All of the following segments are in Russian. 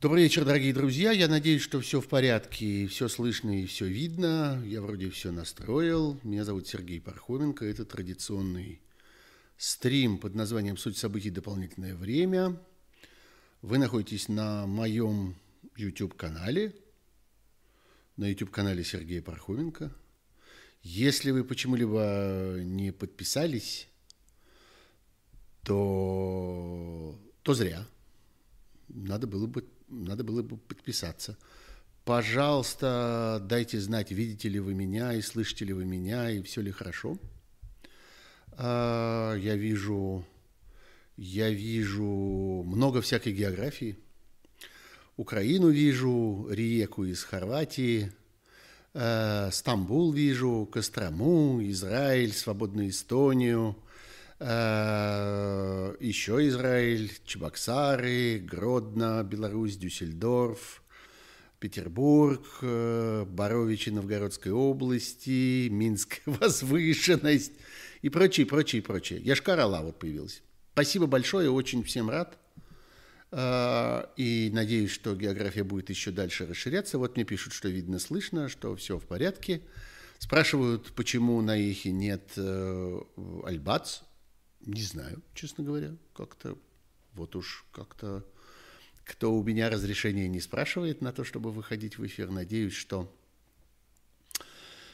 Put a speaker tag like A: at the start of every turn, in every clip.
A: Добрый вечер, дорогие друзья. Я надеюсь, что все в порядке, все слышно и все видно. Я вроде все настроил. Меня зовут Сергей Пархоменко. Это традиционный стрим под названием «Суть событий. Дополнительное время». Вы находитесь на моем YouTube-канале, на YouTube-канале Сергея Пархоменко. Если вы почему-либо не подписались, то, то зря. Надо было бы надо было бы подписаться. Пожалуйста, дайте знать, видите ли вы меня и слышите ли вы меня, и все ли хорошо. А, я вижу, я вижу много всякой географии. Украину вижу, Риеку из Хорватии, а, Стамбул вижу, Кострому, Израиль, свободную Эстонию – Э, еще Израиль, Чебоксары, Гродно, Беларусь, Дюссельдорф, Петербург, э, Боровичи Новгородской области, Минская возвышенность и прочее, прочее, прочее. Яшкар-Ола вот появился. Спасибо большое, очень всем рад. Э, и надеюсь, что география будет еще дальше расширяться. Вот мне пишут, что видно, слышно, что все в порядке. Спрашивают, почему на Ихе нет Альбац. Не знаю, честно говоря, как-то вот уж как-то кто у меня разрешения не спрашивает на то, чтобы выходить в эфир. Надеюсь, что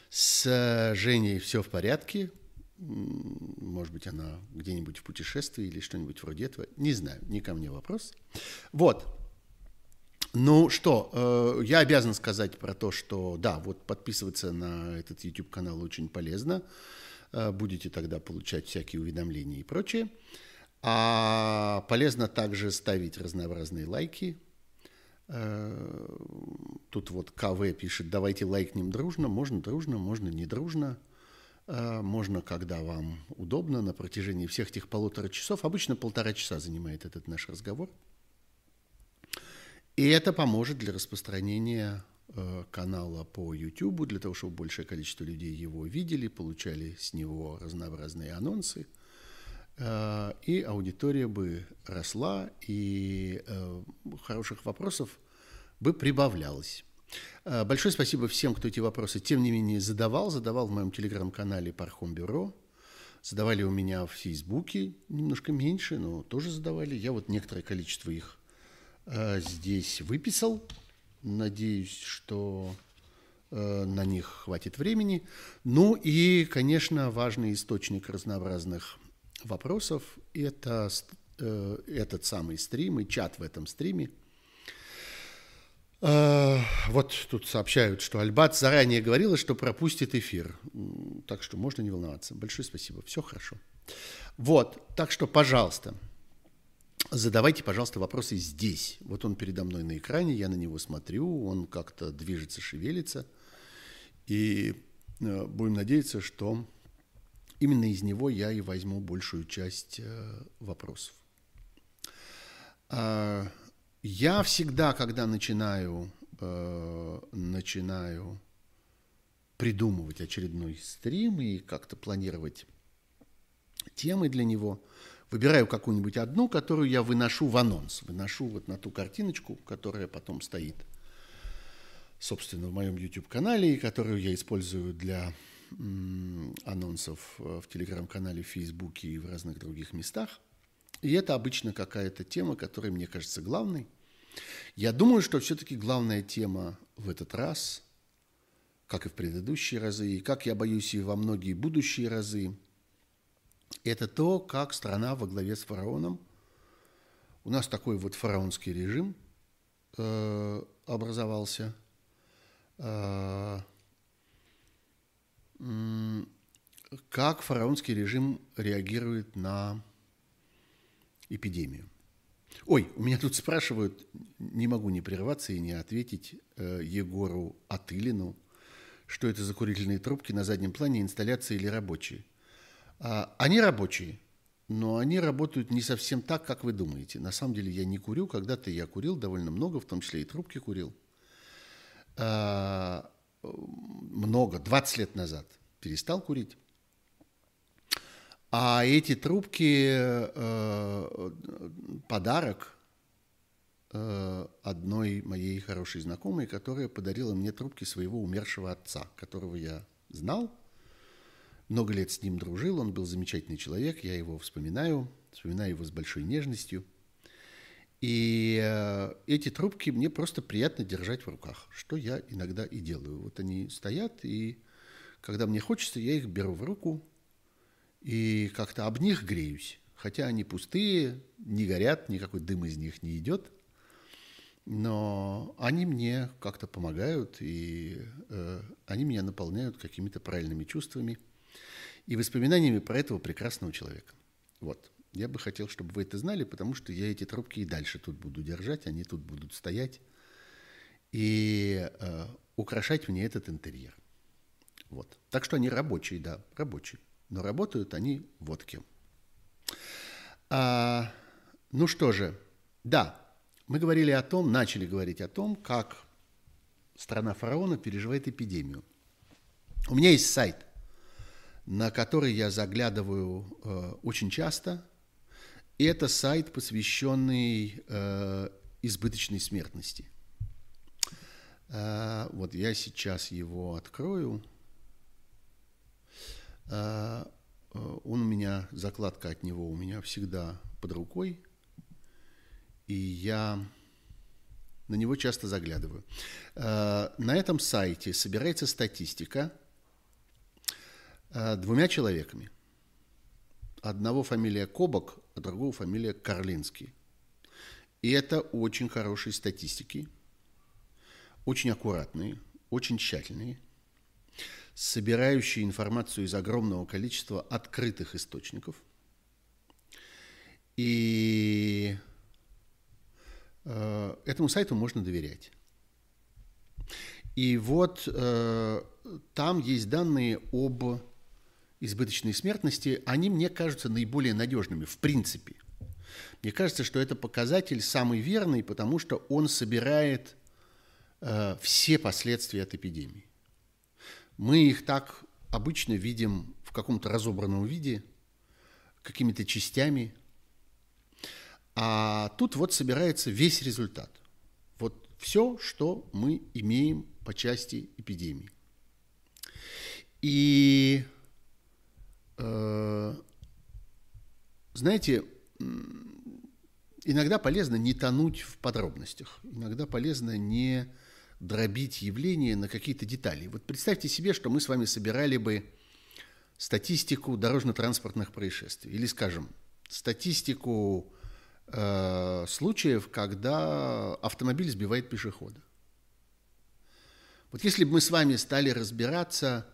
A: с Женей все в порядке. Может быть, она где-нибудь в путешествии или что-нибудь вроде этого. Не знаю, не ко мне вопрос. Вот. Ну что, э, я обязан сказать про то, что да, вот подписываться на этот YouTube-канал очень полезно. Э, будете тогда получать всякие уведомления и прочее. А полезно также ставить разнообразные лайки. Э, тут вот КВ пишет, давайте лайкнем дружно. Можно дружно, можно не дружно. Э, можно, когда вам удобно, на протяжении всех этих полутора часов. Обычно полтора часа занимает этот наш разговор. И это поможет для распространения канала по YouTube, для того, чтобы большее количество людей его видели, получали с него разнообразные анонсы, э, и аудитория бы росла, и э, хороших вопросов бы прибавлялось. Большое спасибо всем, кто эти вопросы, тем не менее, задавал. Задавал в моем телеграм-канале Пархом Бюро. Задавали у меня в Фейсбуке немножко меньше, но тоже задавали. Я вот некоторое количество их здесь выписал. Надеюсь, что э, на них хватит времени. Ну и, конечно, важный источник разнообразных вопросов – это э, этот самый стрим и чат в этом стриме. Э, вот тут сообщают, что Альбат заранее говорила, что пропустит эфир. Так что можно не волноваться. Большое спасибо. Все хорошо. Вот, так что, пожалуйста, Задавайте, пожалуйста, вопросы здесь. Вот он передо мной на экране, я на него смотрю, он как-то движется, шевелится. И э, будем надеяться, что именно из него я и возьму большую часть э, вопросов. Э, я всегда, когда начинаю, э, начинаю придумывать очередной стрим и как-то планировать темы для него – выбираю какую-нибудь одну, которую я выношу в анонс, выношу вот на ту картиночку, которая потом стоит, собственно, в моем YouTube-канале, и которую я использую для анонсов в Телеграм-канале, в Фейсбуке и в разных других местах. И это обычно какая-то тема, которая мне кажется главной. Я думаю, что все-таки главная тема в этот раз, как и в предыдущие разы, и как я боюсь и во многие будущие разы, это то, как страна во главе с фараоном, у нас такой вот фараонский режим э, образовался, э, как фараонский режим реагирует на эпидемию. Ой, у меня тут спрашивают, не могу не прерваться и не ответить э, Егору Атылину, что это за курительные трубки на заднем плане, инсталляции или рабочие. А, они рабочие, но они работают не совсем так, как вы думаете. На самом деле я не курю. Когда-то я курил довольно много, в том числе и трубки курил. А, много, 20 лет назад перестал курить. А эти трубки э, подарок э, одной моей хорошей знакомой, которая подарила мне трубки своего умершего отца, которого я знал, много лет с ним дружил, он был замечательный человек, я его вспоминаю, вспоминаю его с большой нежностью. И э, эти трубки мне просто приятно держать в руках, что я иногда и делаю. Вот они стоят, и когда мне хочется, я их беру в руку и как-то об них греюсь. Хотя они пустые, не горят, никакой дым из них не идет. Но они мне как-то помогают, и э, они меня наполняют какими-то правильными чувствами и воспоминаниями про этого прекрасного человека. Вот. Я бы хотел, чтобы вы это знали, потому что я эти трубки и дальше тут буду держать, они тут будут стоять и э, украшать мне этот интерьер. Вот. Так что они рабочие, да, рабочие. Но работают они водки. А, ну что же, да, мы говорили о том, начали говорить о том, как страна фараона переживает эпидемию. У меня есть сайт, на который я заглядываю э, очень часто. Это сайт, посвященный э, избыточной смертности. Э, вот я сейчас его открою. Э, э он у меня, закладка от него у меня всегда под рукой – и я на него часто заглядываю. Э, на этом сайте собирается статистика двумя человеками. Одного фамилия Кобок, а другого фамилия Карлинский. И это очень хорошие статистики, очень аккуратные, очень тщательные, собирающие информацию из огромного количества открытых источников. И Э, этому сайту можно доверять. И вот э, там есть данные об избыточной смертности. Они мне кажутся наиболее надежными, в принципе. Мне кажется, что это показатель самый верный, потому что он собирает э, все последствия от эпидемии. Мы их так обычно видим в каком-то разобранном виде, какими-то частями – а тут вот собирается весь результат. Вот все, что мы имеем по части эпидемии. И знаете, иногда полезно не тонуть в подробностях, иногда полезно не дробить явления на какие-то детали. Вот представьте себе, что мы с вами собирали бы статистику дорожно-транспортных происшествий или, скажем, статистику э, случаев, когда автомобиль сбивает пешехода. Вот если бы мы с вами стали разбираться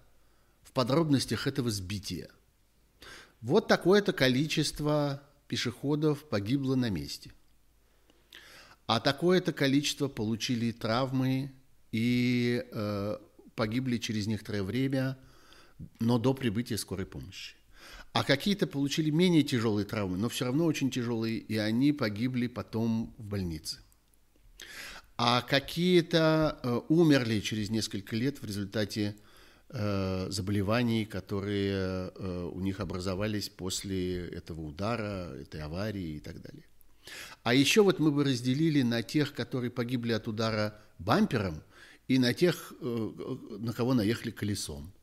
A: в подробностях этого сбития, вот такое-то количество пешеходов погибло на месте, а такое-то количество получили травмы и э, погибли через некоторое время, но до прибытия скорой помощи. А какие-то получили менее тяжелые травмы, но все равно очень тяжелые, и они погибли потом в больнице. А какие-то э, умерли через несколько лет в результате заболеваний, которые э, у них образовались после этого удара, этой аварии и так далее. А еще вот мы бы разделили на тех, которые погибли от удара бампером, и на тех, э, на кого наехали колесом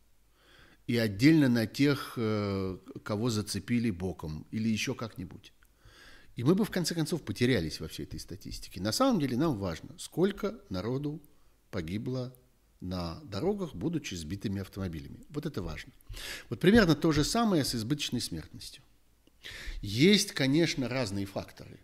A: и отдельно на тех, э, кого зацепили боком или еще как-нибудь. И мы бы, в конце концов, потерялись во всей этой статистике. На самом деле нам важно, сколько народу погибло на дорогах, будучи сбитыми автомобилями. Вот это важно. Вот примерно то же самое с избыточной смертностью. Есть, конечно, разные факторы.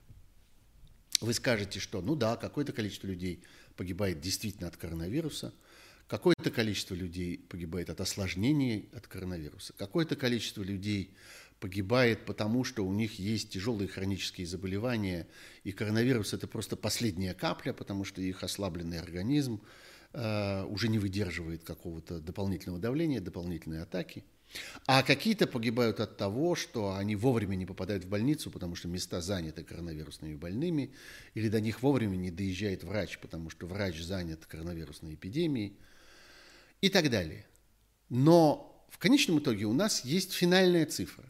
A: Вы скажете, что, ну да, какое-то количество людей погибает действительно от коронавируса – Какое-то количество людей погибает от осложнений от коронавируса. Какое-то количество людей погибает потому, что у них есть тяжелые хронические заболевания, и коронавирус – это просто последняя капля, потому что их ослабленный организм уже не выдерживает какого-то дополнительного давления, дополнительной атаки. А какие-то погибают от того, что они вовремя не попадают в больницу, потому что места заняты коронавирусными больными, или до них вовремя не доезжает врач, потому что врач занят коронавирусной эпидемией – и так далее. Но в конечном итоге у нас есть финальная цифра.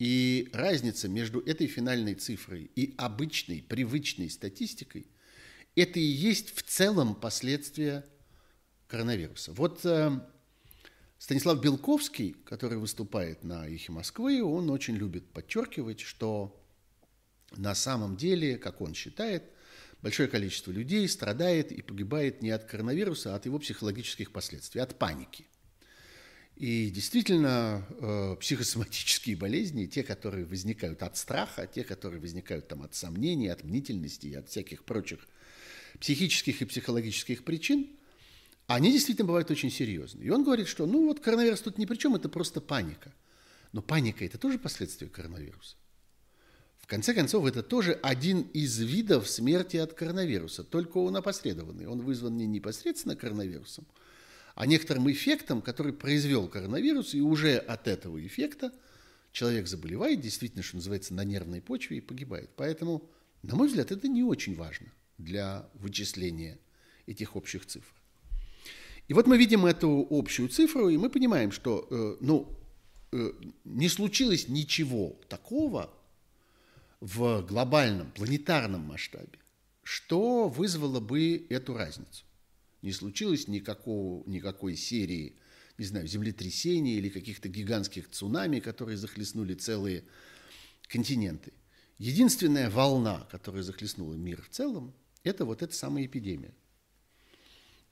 A: И разница между этой финальной цифрой и обычной, привычной статистикой – это и есть в целом последствия коронавируса. Вот э, Станислав Белковский, который выступает на «Эхе Москвы», он очень любит подчеркивать, что на самом деле, как он считает, большое количество людей страдает и погибает не от коронавируса, а от его психологических последствий, от паники. И действительно, э, психосоматические болезни, те, которые возникают от страха, те, которые возникают там, от сомнений, от мнительности и от всяких прочих психических и психологических причин, они действительно бывают очень серьезные. И он говорит, что ну вот коронавирус тут ни при чем, это просто паника. Но паника – это тоже последствия коронавируса конце концов, это тоже один из видов смерти от коронавируса, только он опосредованный. Он вызван не непосредственно коронавирусом, а некоторым эффектом, который произвел коронавирус, и уже от этого эффекта человек заболевает, действительно, что называется, на нервной почве и погибает. Поэтому, на мой взгляд, это не очень важно для вычисления этих общих цифр. И вот мы видим эту общую цифру, и мы понимаем, что э, ну, э, не случилось ничего такого, в глобальном, планетарном масштабе, что вызвало бы эту разницу? Не случилось никакого, никакой серии, не знаю, землетрясений или каких-то гигантских цунами, которые захлестнули целые континенты. Единственная волна, которая захлестнула мир в целом, это вот эта самая эпидемия.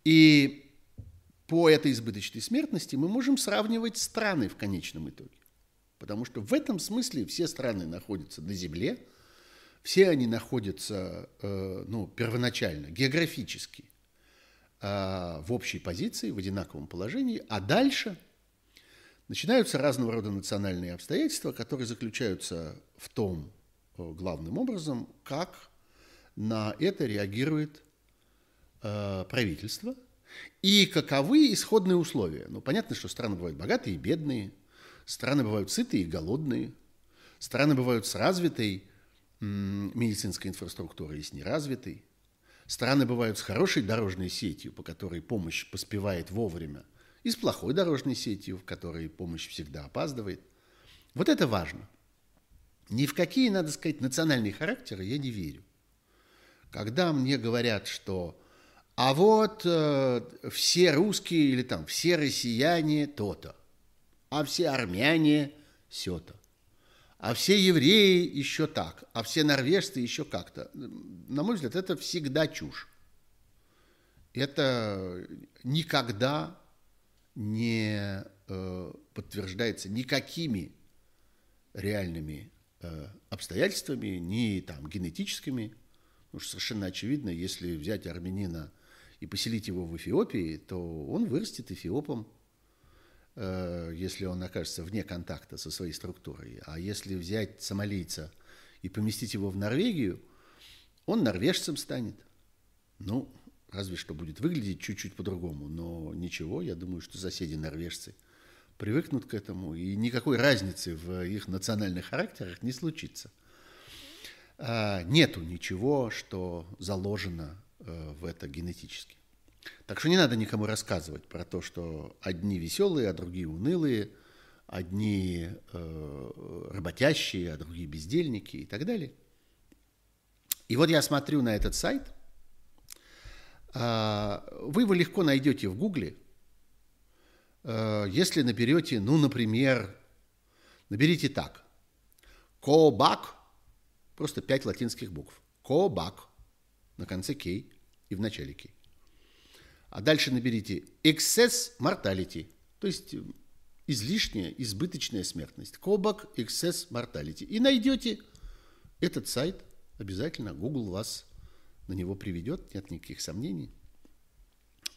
A: И по этой избыточной смертности мы можем сравнивать страны в конечном итоге. Потому что в этом смысле все страны находятся на Земле, все они находятся э, ну, первоначально, географически, э, в общей позиции, в одинаковом положении, а дальше начинаются разного рода национальные обстоятельства, которые заключаются в том, э, главным образом, как на это реагирует правительство и каковы исходные условия. Ну, понятно, что страны бывают богатые и бедные – Страны бывают сытые и голодные. Страны бывают с развитой медицинской инфраструктурой и с неразвитой. Страны бывают с хорошей дорожной сетью, по которой помощь поспевает вовремя, и с плохой дорожной сетью, в которой помощь всегда опаздывает. Вот это важно. Ни в какие, надо сказать, национальные характеры я не верю. Когда мне говорят, что а вот э, все русские или там все россияне то-то, а все армяне все-то, а все евреи еще так, а все норвежцы еще как-то. На мой взгляд, это всегда чушь. Это никогда не э, подтверждается никакими реальными э, обстоятельствами, ни там генетическими. Потому что совершенно очевидно, если взять армянина и поселить его в Эфиопии, то он вырастет эфиопом Э, если он окажется вне контакта со своей структурой. А если взять сомалийца и поместить его в Норвегию, он норвежцем станет. Ну, разве что будет выглядеть чуть-чуть по-другому, но ничего, я думаю, что соседи норвежцы привыкнут к этому, и никакой разницы в их национальных характерах не случится. А, нету ничего, что заложено э, в это генетически. Так что не надо никому рассказывать про то, что одни веселые, а другие унылые, одни э, работящие, а другие бездельники и так далее. И вот я смотрю на этот сайт. Э, вы его легко найдете в Гугле, э, если наберете, ну, например, наберите так. Кобак, просто пять латинских букв. Кобак, на конце кей и в начале кей. А дальше наберите excess mortality, то есть э, излишняя, избыточная смертность. Кобак excess mortality. И найдете этот сайт, обязательно Google вас на него приведет, нет никаких сомнений.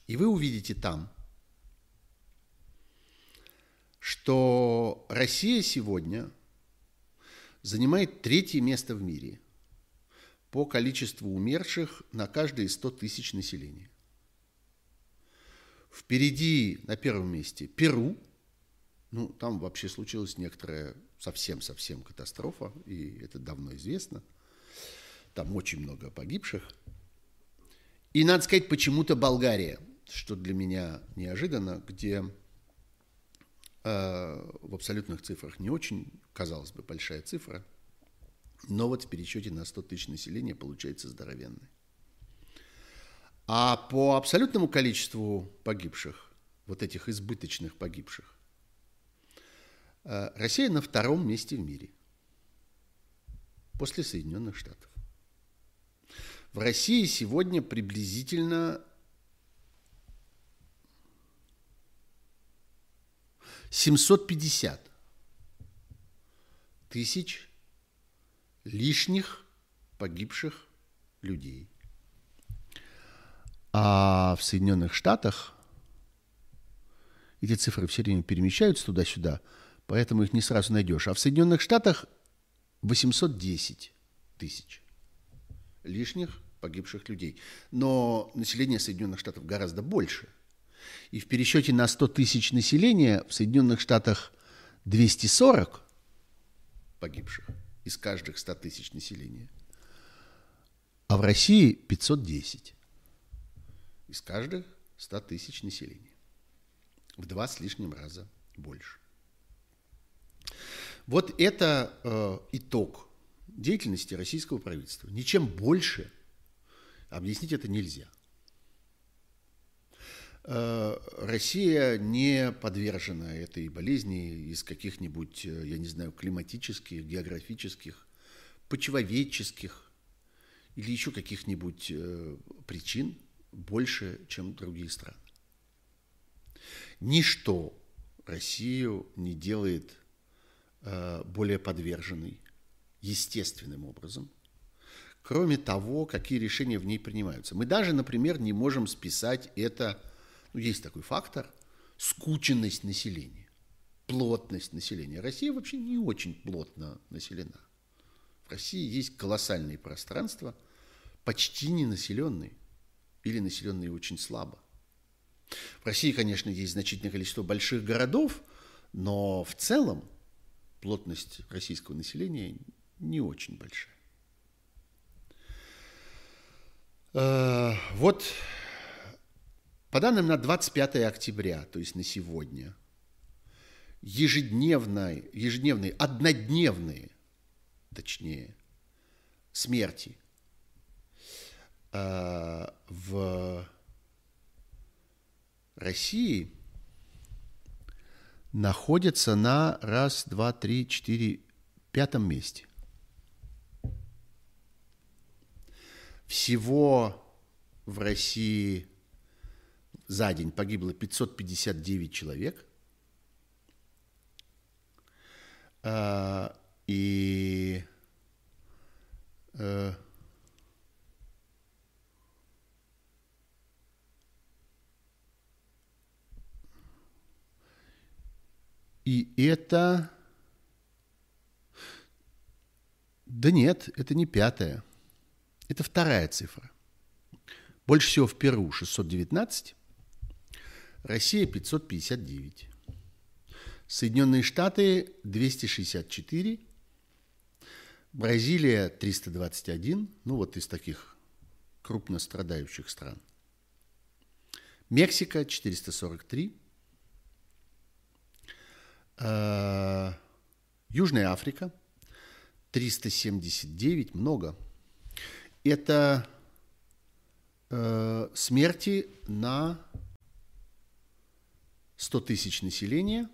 A: И вы увидите там, что Россия сегодня занимает третье место в мире по количеству умерших на каждые 100 тысяч населения. Впереди на первом месте Перу. Ну, там вообще случилась некоторая совсем-совсем катастрофа, и это давно известно. Там очень много погибших. И, надо сказать, почему-то Болгария, что для меня неожиданно, где в абсолютных цифрах не очень, казалось бы, большая цифра, но вот в пересчете на 100 тысяч населения получается здоровенная. А по абсолютному количеству погибших, вот этих избыточных погибших, э, Россия на втором месте в мире после Соединенных Штатов. В России сегодня приблизительно 750 тысяч лишних погибших людей. А в Соединенных Штатах эти цифры все время перемещаются туда-сюда, поэтому их не сразу найдешь. А в Соединенных Штатах 810 тысяч лишних погибших людей. Но население Соединенных Штатов гораздо больше. И в пересчете на 100 тысяч населения в Соединенных Штатах 240 погибших из каждых 100 тысяч населения. А в России 510 из каждых 100 тысяч населения. В два с лишним раза больше. Вот это э, итог деятельности российского правительства. Ничем больше объяснить это нельзя. Э, Россия не подвержена этой болезни из каких-нибудь, э, я не знаю, климатических, географических, почвоведческих или еще каких-нибудь э, причин – больше, чем другие страны. Ничто Россию не делает более подверженной естественным образом, кроме того, какие решения в ней принимаются. Мы даже, например, не можем списать это, ну, есть такой фактор, скученность населения, плотность населения. Россия вообще не очень плотно населена. В России есть колоссальные пространства, почти ненаселенные или населенные очень слабо. В России, конечно, есть значительное количество больших городов, но в целом плотность российского населения не очень большая. Э, вот по данным на 25 октября, то есть на сегодня, ежедневные, ежедневные, однодневные, точнее, смерти Э, в России находится на раз, два, три, четыре, пятом месте. Всего в России за день погибло 559 человек. Э, и э, И это... Да нет, это не пятая. Это вторая цифра. Больше всего в Перу 619, Россия 559, Соединенные Штаты 264, Бразилия 321, ну вот из таких крупно страдающих стран. Мексика 443, Э, Южная Африка, 379, много. Это э, смерти на 100 тысяч населения.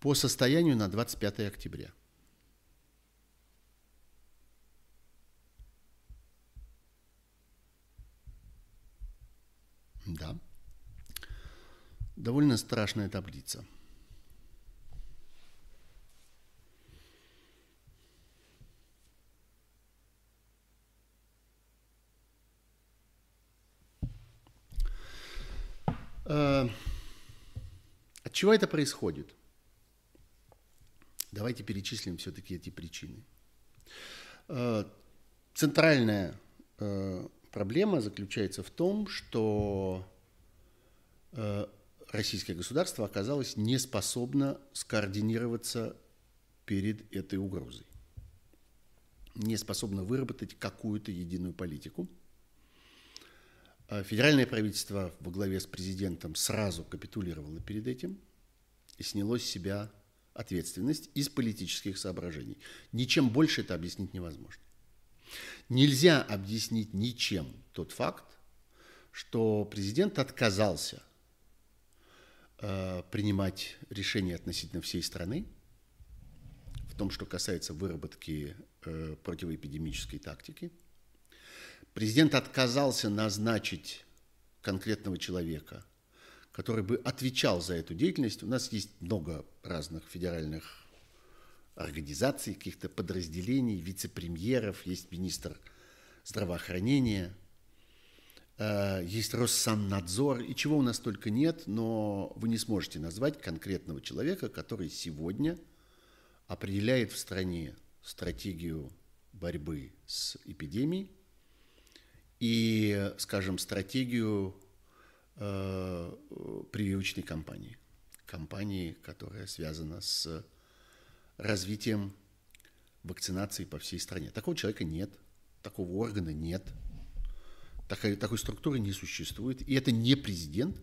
A: По состоянию на 25 октября. Да. Довольно страшная таблица. От чего это происходит? Давайте перечислим все-таки эти причины. Э, центральная э, Проблема заключается в том, что э, российское государство оказалось не способно скоординироваться перед этой угрозой. не способно выработать какую-то единую политику. А федеральное правительство во главе с президентом сразу капитулировало перед этим и сняло с себя ответственность из политических соображений. Ничем больше это объяснить невозможно. Нельзя объяснить ничем тот факт, что президент отказался э, принимать решения относительно всей страны в том, что касается выработки э, противоэпидемической тактики. Президент отказался назначить конкретного человека, который бы отвечал за эту деятельность. У нас есть много разных федеральных организаций, каких-то подразделений, вице-премьеров, есть министр здравоохранения – Э, есть Россаннадзор, и чего у нас только нет, но вы не сможете назвать конкретного человека, который сегодня определяет в стране стратегию борьбы с эпидемией и, скажем, стратегию э, прививочной кампании. Кампании, которая связана с развитием вакцинации по всей стране. Такого человека нет, такого органа нет – такой, такой структуры не существует. И это не президент,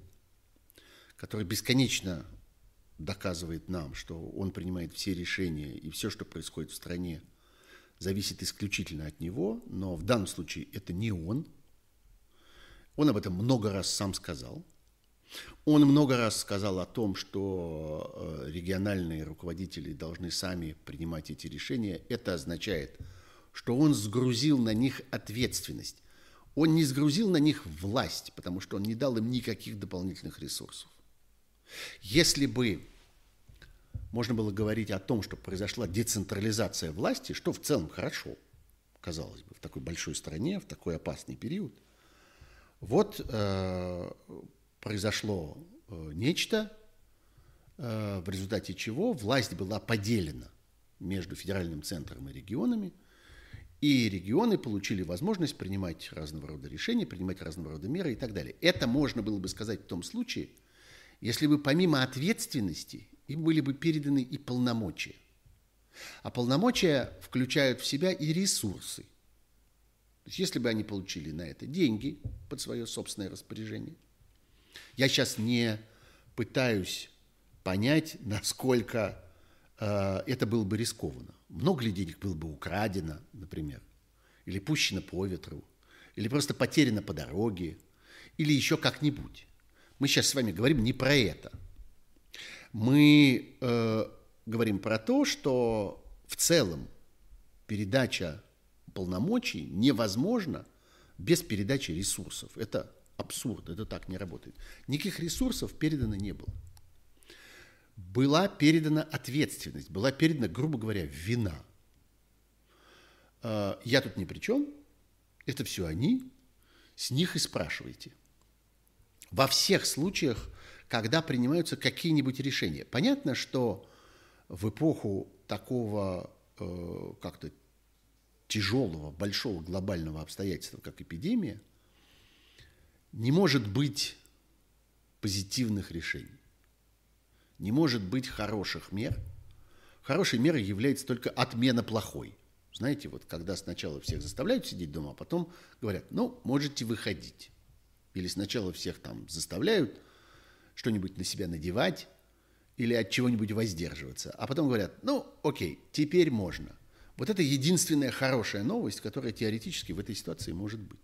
A: который бесконечно доказывает нам, что он принимает все решения и все, что происходит в стране, зависит исключительно от него, но в данном случае это не он. Он об этом много раз сам сказал. Он много раз сказал о том, что э, региональные руководители должны сами принимать эти решения. Это означает, что он сгрузил на них ответственность он не сгрузил на них власть, потому что он не дал им никаких дополнительных ресурсов. Если бы можно было говорить о том, что произошла децентрализация власти, что в целом хорошо, казалось бы, в такой большой стране, в такой опасный период, вот э, произошло э, нечто, э, в результате чего власть была поделена между федеральным центром и регионами – и регионы получили возможность принимать разного рода решения, принимать разного рода меры и так далее. Это можно было бы сказать в том случае, если бы помимо ответственности им были бы переданы и полномочия. А полномочия включают в себя и ресурсы. То есть если бы они получили на это деньги под свое собственное распоряжение. Я сейчас не пытаюсь понять, насколько э, это было бы рискованно. Много ли денег было бы украдено, например, или пущено по ветру, или просто потеряно по дороге, или еще как-нибудь. Мы сейчас с вами говорим не про это. Мы э, говорим про то, что в целом передача полномочий невозможна без передачи ресурсов. Это абсурд, это так не работает. Никаких ресурсов передано не было была передана ответственность, была передана, грубо говоря, вина. А, я тут ни при чем, это все они, с них и спрашивайте. Во всех случаях, когда принимаются какие-нибудь решения. Понятно, что в эпоху такого э, как-то тяжелого, большого глобального обстоятельства, как эпидемия, не может быть позитивных решений не может быть хороших мер. Хорошей мерой является только отмена плохой. Знаете, вот когда сначала всех заставляют сидеть дома, а потом говорят, ну, можете выходить. Или сначала всех там заставляют что-нибудь на себя надевать или от чего-нибудь воздерживаться, а потом говорят, ну, окей, теперь можно. Вот это единственная хорошая новость, которая теоретически в этой ситуации может быть.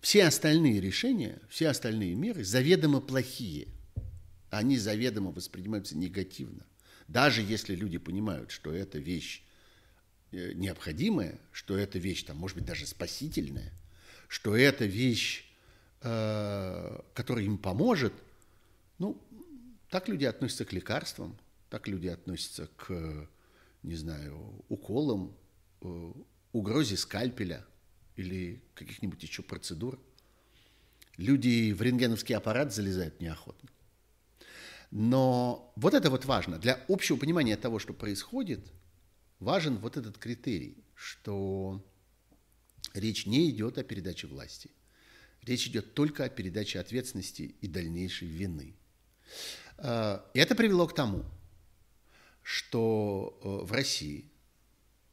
A: Все остальные решения, все остальные меры заведомо плохие – они заведомо воспринимаются негативно. Даже если люди понимают, что это вещь э, необходимая, что это вещь, там, может быть, даже спасительная, что это вещь, э, которая им поможет, ну, так люди относятся к лекарствам, так люди относятся к, не знаю, уколам, э, угрозе скальпеля или каких-нибудь еще процедур. Люди в рентгеновский аппарат залезают неохотно. Но вот это вот важно. Для общего понимания того, что происходит, важен вот этот критерий, что речь не идет о передаче власти. Речь идет только о передаче ответственности и дальнейшей вины. А, и это привело к тому, что э, в России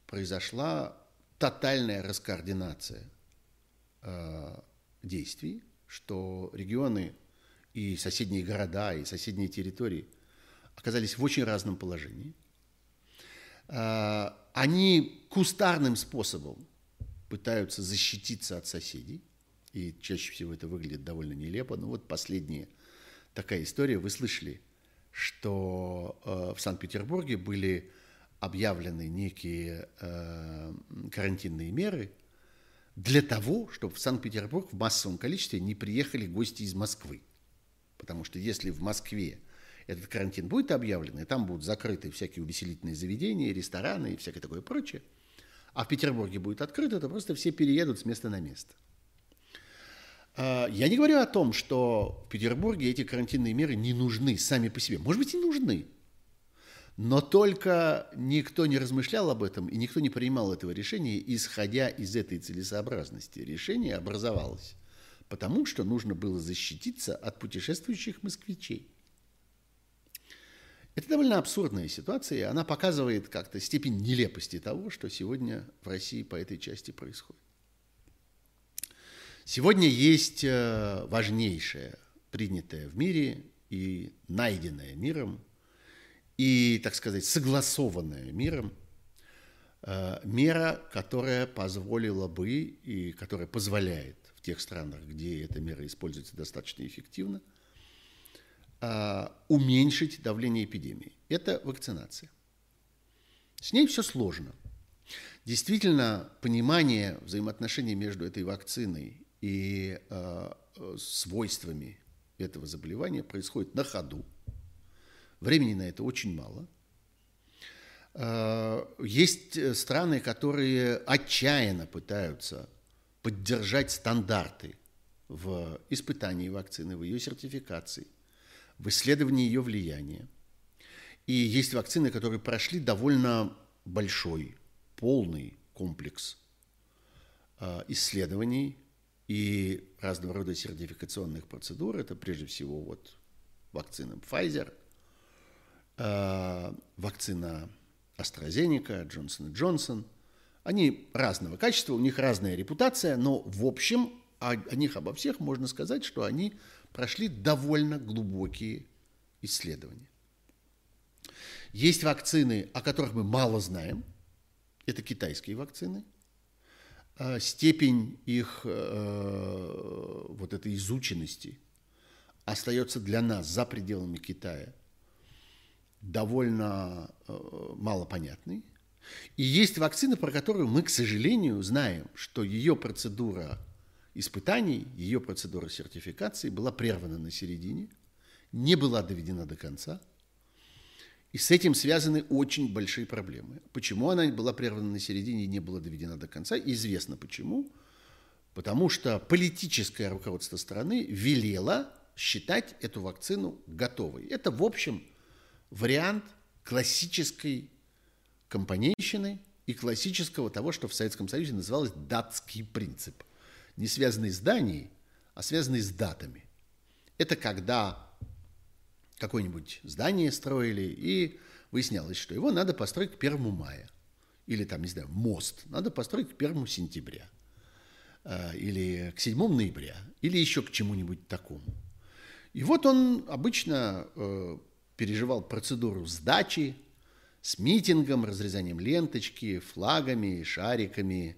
A: произошла тотальная раскоординация э, действий, что регионы и соседние города, и соседние территории оказались в очень разном положении. Э, они кустарным способом пытаются защититься от соседей, и чаще всего это выглядит довольно нелепо. Но вот последняя такая история, вы слышали, что э, в Санкт-Петербурге были объявлены некие э, карантинные меры для того, чтобы в Санкт-Петербург в массовом количестве не приехали гости из Москвы. Потому что если в Москве этот карантин будет объявлен, и там будут закрыты всякие увеселительные заведения, рестораны и всякое такое прочее, а в Петербурге будет открыто, то просто все переедут с места на место. А, я не говорю о том, что в Петербурге эти карантинные меры не нужны сами по себе. Может быть, и нужны. Но только никто не размышлял об этом, и никто не принимал этого решения, исходя из этой целесообразности. Решение образовалось, потому что нужно было защититься от путешествующих москвичей. Это довольно абсурдная ситуация, и она показывает как-то степень нелепости того, что сегодня в России по этой части происходит. Сегодня есть э, важнейшее, принятое в мире и найденное миром – и, так сказать, согласованная миром э, мера, которая позволила бы и которая позволяет в тех странах, где эта мера используется достаточно эффективно, э, уменьшить давление эпидемии. Это вакцинация. С ней все сложно. Действительно, понимание взаимоотношений между этой вакциной и э, свойствами этого заболевания происходит на ходу. Времени на это очень мало. А, есть э, страны, которые отчаянно пытаются поддержать стандарты в испытании вакцины, в ее сертификации, в исследовании ее влияния. И есть вакцины, которые прошли довольно большой, полный комплекс а, исследований и разного рода сертификационных процедур. Это прежде всего вот вакцина Pfizer – Э, вакцина AstraZeneca, Johnson Johnson. Они разного качества, у них разная репутация, но в общем о, о них обо всех можно сказать, что они прошли довольно глубокие исследования. Есть вакцины, о которых мы мало знаем. Это китайские вакцины. Э, степень их э, вот этой изученности остается для нас за пределами Китая – довольно э, малопонятный. И есть вакцина, про которую мы, к сожалению, знаем, что ее процедура испытаний, ее процедура сертификации была прервана на середине, не была доведена до конца. И с этим связаны очень большие проблемы. Почему она была прервана на середине и не была доведена до конца, известно почему. Потому что политическое руководство страны велело считать эту вакцину готовой. Это, в общем, вариант классической компанейщины и классического того, что в Советском Союзе называлось датский принцип. Не связанный с Данией, а связанный с датами. Это когда какое-нибудь здание строили, и выяснялось, что его надо построить к 1 мая. Или там, не знаю, мост надо построить к 1 сентября. Э, или к 7 ноября. Или еще к чему-нибудь такому. И вот он обычно э, переживал процедуру сдачи с митингом, разрезанием ленточки, флагами, шариками,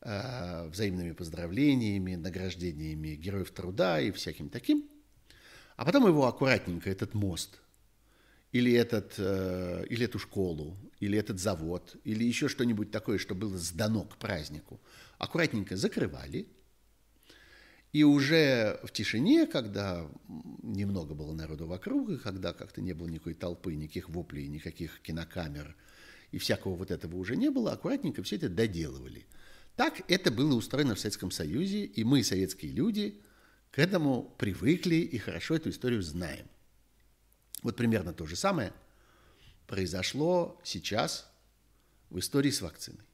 A: э, взаимными поздравлениями, награждениями героев труда и всяким таким. А потом его аккуратненько, этот мост, или, этот, э, или эту школу, или этот завод, или еще что-нибудь такое, что было сдано к празднику, аккуратненько закрывали – и уже в тишине, когда немного было народу вокруг, и когда как-то не было никакой толпы, никаких воплей, никаких кинокамер, и всякого вот этого уже не было, аккуратненько все это доделывали. Так это было устроено в Советском Союзе, и мы, советские люди, к этому привыкли и хорошо эту историю знаем. Вот примерно то же самое произошло сейчас в истории с вакциной.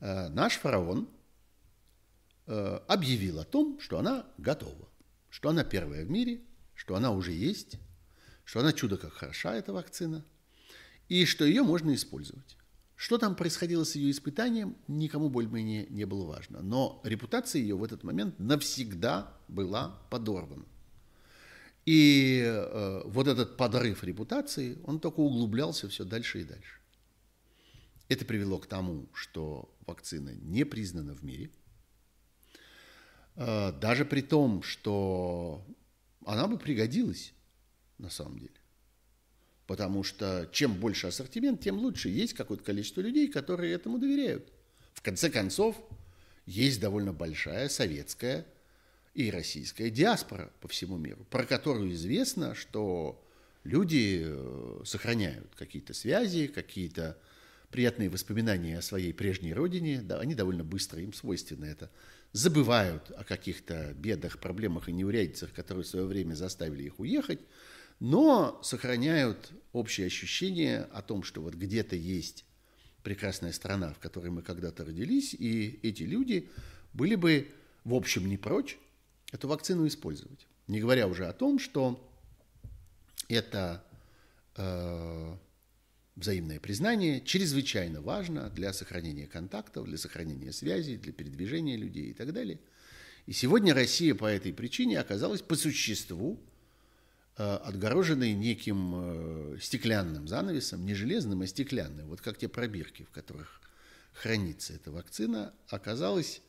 A: Э, наш фараон – Э, объявил о том, что она готова, что она первая в мире, что она уже есть, что она чудо как хороша, эта вакцина, и что ее можно использовать. Что там происходило с ее испытанием, никому более-менее не было важно. Но репутация ее в этот момент навсегда была подорвана. И э, вот этот подрыв репутации, он только углублялся все дальше и дальше. Это привело к тому, что вакцина не признана в мире. Э, даже при том, что она бы пригодилась на самом деле. Потому что чем больше ассортимент, тем лучше. Есть какое-то количество людей, которые этому доверяют. В конце концов, есть довольно большая советская и российская диаспора по всему миру, про которую известно, что люди э, сохраняют какие-то связи, какие-то приятные воспоминания о своей прежней родине, да, они довольно быстро, им свойственно это, забывают о каких-то бедах, проблемах и неурядицах, которые в свое время заставили их уехать, но сохраняют общее ощущение о том, что вот где-то есть прекрасная страна, в которой мы когда-то родились, и эти люди были бы, в общем, не прочь эту вакцину использовать. Не говоря уже о том, что это э, взаимное признание чрезвычайно важно для сохранения контактов, для сохранения связей, для передвижения людей и так далее. И сегодня Россия по этой причине оказалась по существу Э, отгороженный неким э, стеклянным занавесом, не железным, а стеклянным, вот как те пробирки, в которых хранится эта вакцина, оказалась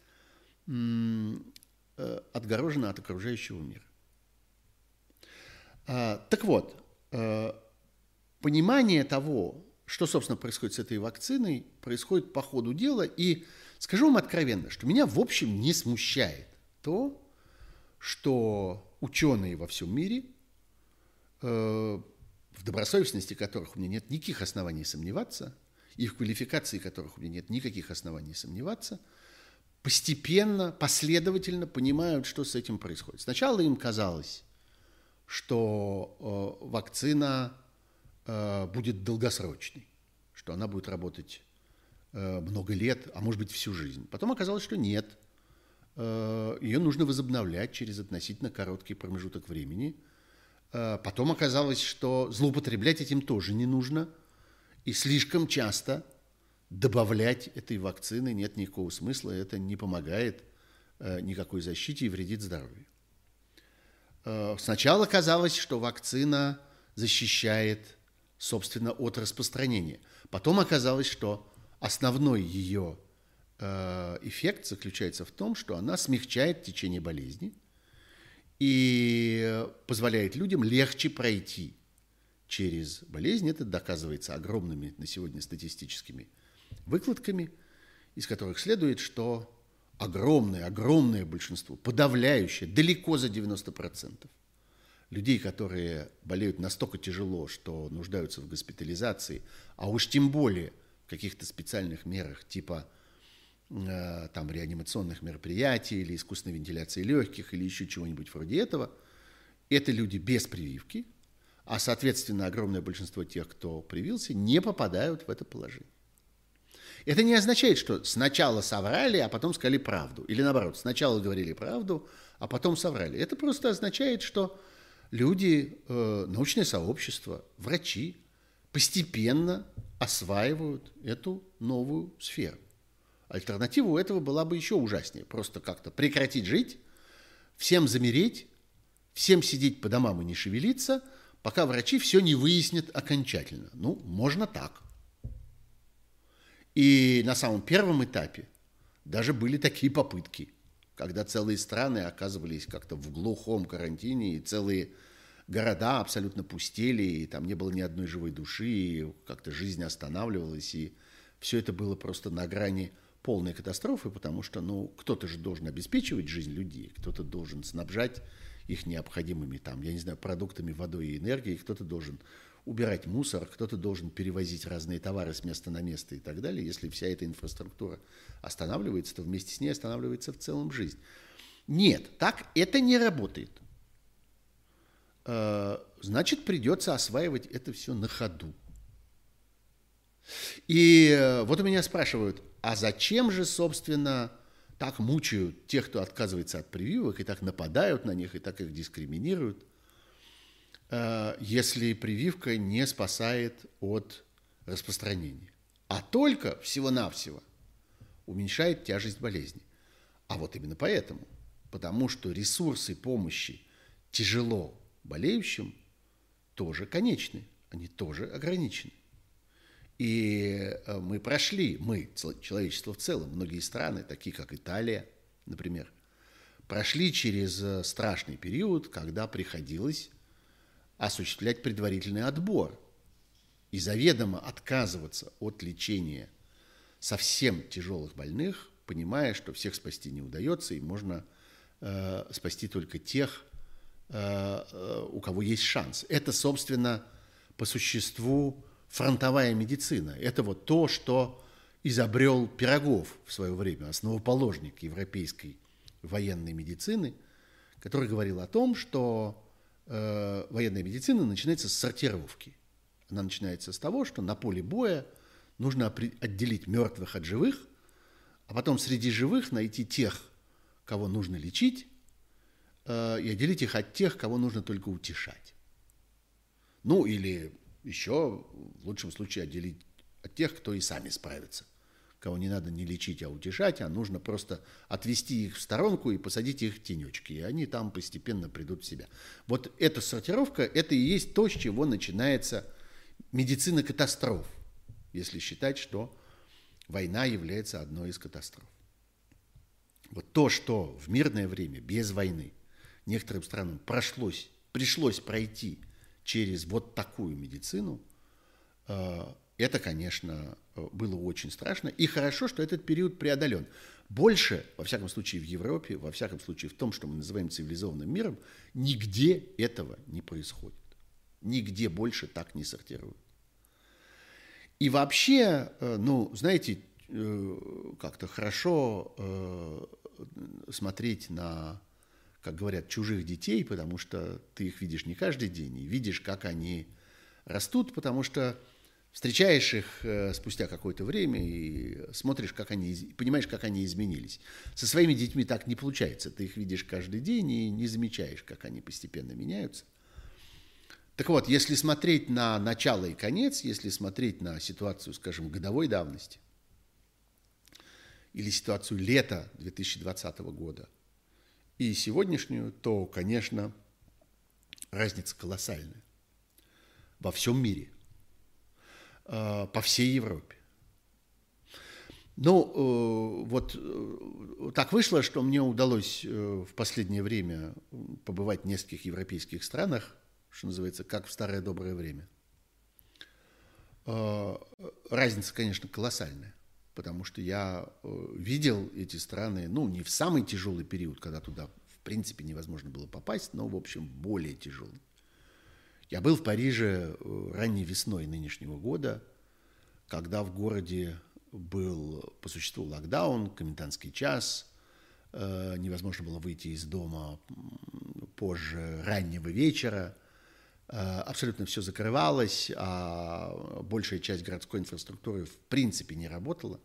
A: э, отгорожена от окружающего мира. А, так вот, понимание того, что, собственно, происходит с этой вакциной, происходит по ходу дела. И скажу вам откровенно, что меня, в общем, не смущает то, что ученые во всем мире – в добросовестности которых у меня нет никаких оснований сомневаться, и в квалификации которых у меня нет никаких оснований сомневаться, постепенно, последовательно понимают, что с этим происходит. Сначала им казалось, что э, вакцина э, будет долгосрочной, что она будет работать э, много лет, а может быть всю жизнь. Потом оказалось, что нет. Э, ее нужно возобновлять через относительно короткий промежуток времени – Э, потом оказалось, что злоупотреблять этим тоже не нужно. И слишком часто добавлять этой вакцины нет никакого смысла. Это не помогает э, никакой защите и вредит здоровью. Э, сначала казалось, что вакцина защищает, собственно, от распространения. Потом оказалось, что основной ее эффект заключается в том, что она смягчает течение болезни – и позволяет людям легче пройти через болезнь. Это доказывается огромными на сегодня статистическими выкладками, из которых следует, что огромное, огромное большинство, подавляющее, далеко за 90% людей, которые болеют настолько тяжело, что нуждаются в госпитализации, а уж тем более в каких-то специальных мерах типа там, реанимационных мероприятий или искусственной вентиляции легких или еще чего-нибудь вроде этого. Это люди без прививки, а, соответственно, огромное большинство тех, кто привился, не попадают в это положение. Это не означает, что сначала соврали, а потом сказали правду. Или наоборот, сначала говорили правду, а потом соврали. Это просто означает, что люди, э, научное сообщество, врачи постепенно осваивают эту новую сферу. Альтернатива у этого была бы еще ужаснее. Просто как-то прекратить жить, всем замереть, всем сидеть по домам и не шевелиться, пока врачи все не выяснят окончательно. Ну, можно так. И на самом первом этапе даже были такие попытки, когда целые страны оказывались как-то в глухом карантине, и целые города абсолютно пустели, и там не было ни одной живой души, и как-то жизнь останавливалась, и все это было просто на грани полной катастрофы, потому что ну, кто-то же должен обеспечивать жизнь людей, кто-то должен снабжать их необходимыми там, я не знаю, продуктами, водой и энергией, кто-то должен убирать мусор, кто-то должен перевозить разные товары с места на место и так далее. Если вся эта инфраструктура останавливается, то вместе с ней останавливается в целом жизнь. Нет, так это не работает. Э, значит, придется осваивать это все на ходу. И э, вот у меня спрашивают, а зачем же, собственно, так мучают тех, кто отказывается от прививок, и так нападают на них, и так их дискриминируют, э, если прививка не спасает от распространения? а только всего-навсего уменьшает тяжесть болезни. А вот именно поэтому, потому что ресурсы помощи тяжело болеющим тоже конечны, они тоже ограничены. И э, мы прошли, мы, человечество в целом, многие страны, такие как Италия, например, прошли через э, страшный период, когда приходилось осуществлять предварительный отбор и заведомо отказываться от лечения совсем тяжелых больных, понимая, что всех спасти не удается, и можно э, спасти только тех, э, э у кого есть шанс. Это, собственно, по существу фронтовая медицина. Это вот то, что изобрел Пирогов в свое время, основоположник европейской военной медицины, который говорил о том, что э, военная медицина начинается с сортировки. Она начинается с того, что на поле боя нужно отделить мертвых от живых, а потом среди живых найти тех, кого нужно лечить, э, и отделить их от тех, кого нужно только утешать. Ну, или еще в лучшем случае отделить от тех, кто и сами справится. Кого не надо не лечить, а утешать, а нужно просто отвести их в сторонку и посадить их в тенечки, и они там постепенно придут в себя. Вот эта сортировка, это и есть то, с чего начинается медицина катастроф, если считать, что война является одной из катастроф. Вот то, что в мирное время, без войны, некоторым странам прошлось, пришлось пройти – через вот такую медицину, э, это, конечно, э, было очень страшно. И хорошо, что этот период преодолен. Больше, во всяком случае, в Европе, во всяком случае, в том, что мы называем цивилизованным миром, нигде этого не происходит. Нигде больше так не сортируют. И вообще, э, ну, знаете, как-то хорошо смотреть на как говорят, чужих детей, потому что ты их видишь не каждый день, и видишь, как они растут, потому что встречаешь их э, спустя какое-то время и смотришь, как они, понимаешь, как они изменились. Со своими детьми так не получается. Ты их видишь каждый день и не замечаешь, как они постепенно меняются. Так вот, если смотреть на начало и конец, если смотреть на ситуацию, скажем, годовой давности или ситуацию лета 2020 года – и сегодняшнюю, то, конечно, разница колоссальная. Во всем мире, а, по всей Европе. Ну, э, вот э, так вышло, что мне удалось э, в последнее время побывать в нескольких европейских странах, что называется, как в старое доброе время. А, разница, конечно, колоссальная потому что я э, видел эти страны, ну, не в самый тяжелый период, когда туда, в принципе, невозможно было попасть, но, в общем, более тяжелый. Я был в Париже э, ранней весной нынешнего года, когда в городе был по существу локдаун, комендантский час, э, невозможно было выйти из дома позже раннего вечера, абсолютно все закрывалось, а большая часть городской инфраструктуры в принципе не работала.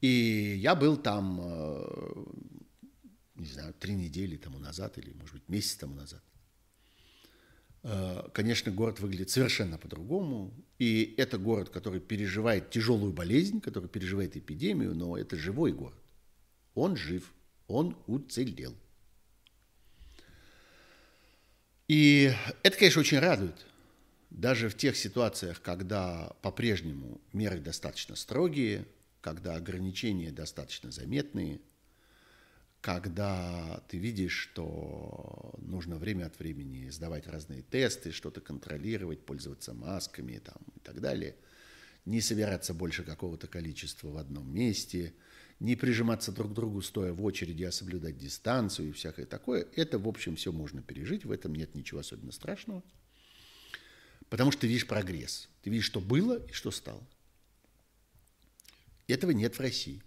A: И я был там, э, не знаю, три недели тому назад или, может быть, месяц тому назад. Э, конечно, город выглядит совершенно по-другому. И это город, который переживает тяжелую болезнь, который переживает эпидемию, но это живой город. Он жив, он уцелел. И это, конечно, очень радует. Даже в тех ситуациях, когда по-прежнему меры достаточно строгие, когда ограничения достаточно заметные, когда ты видишь, что нужно время от времени сдавать разные тесты, что-то контролировать, пользоваться масками там, и так далее, не собираться больше какого-то количества в одном месте, не прижиматься друг к другу, стоя в очереди, а соблюдать дистанцию и всякое такое, это, в общем, все можно пережить, в этом нет ничего особенно страшного, потому что ты видишь прогресс, ты видишь, что было и что стало. Этого нет в России.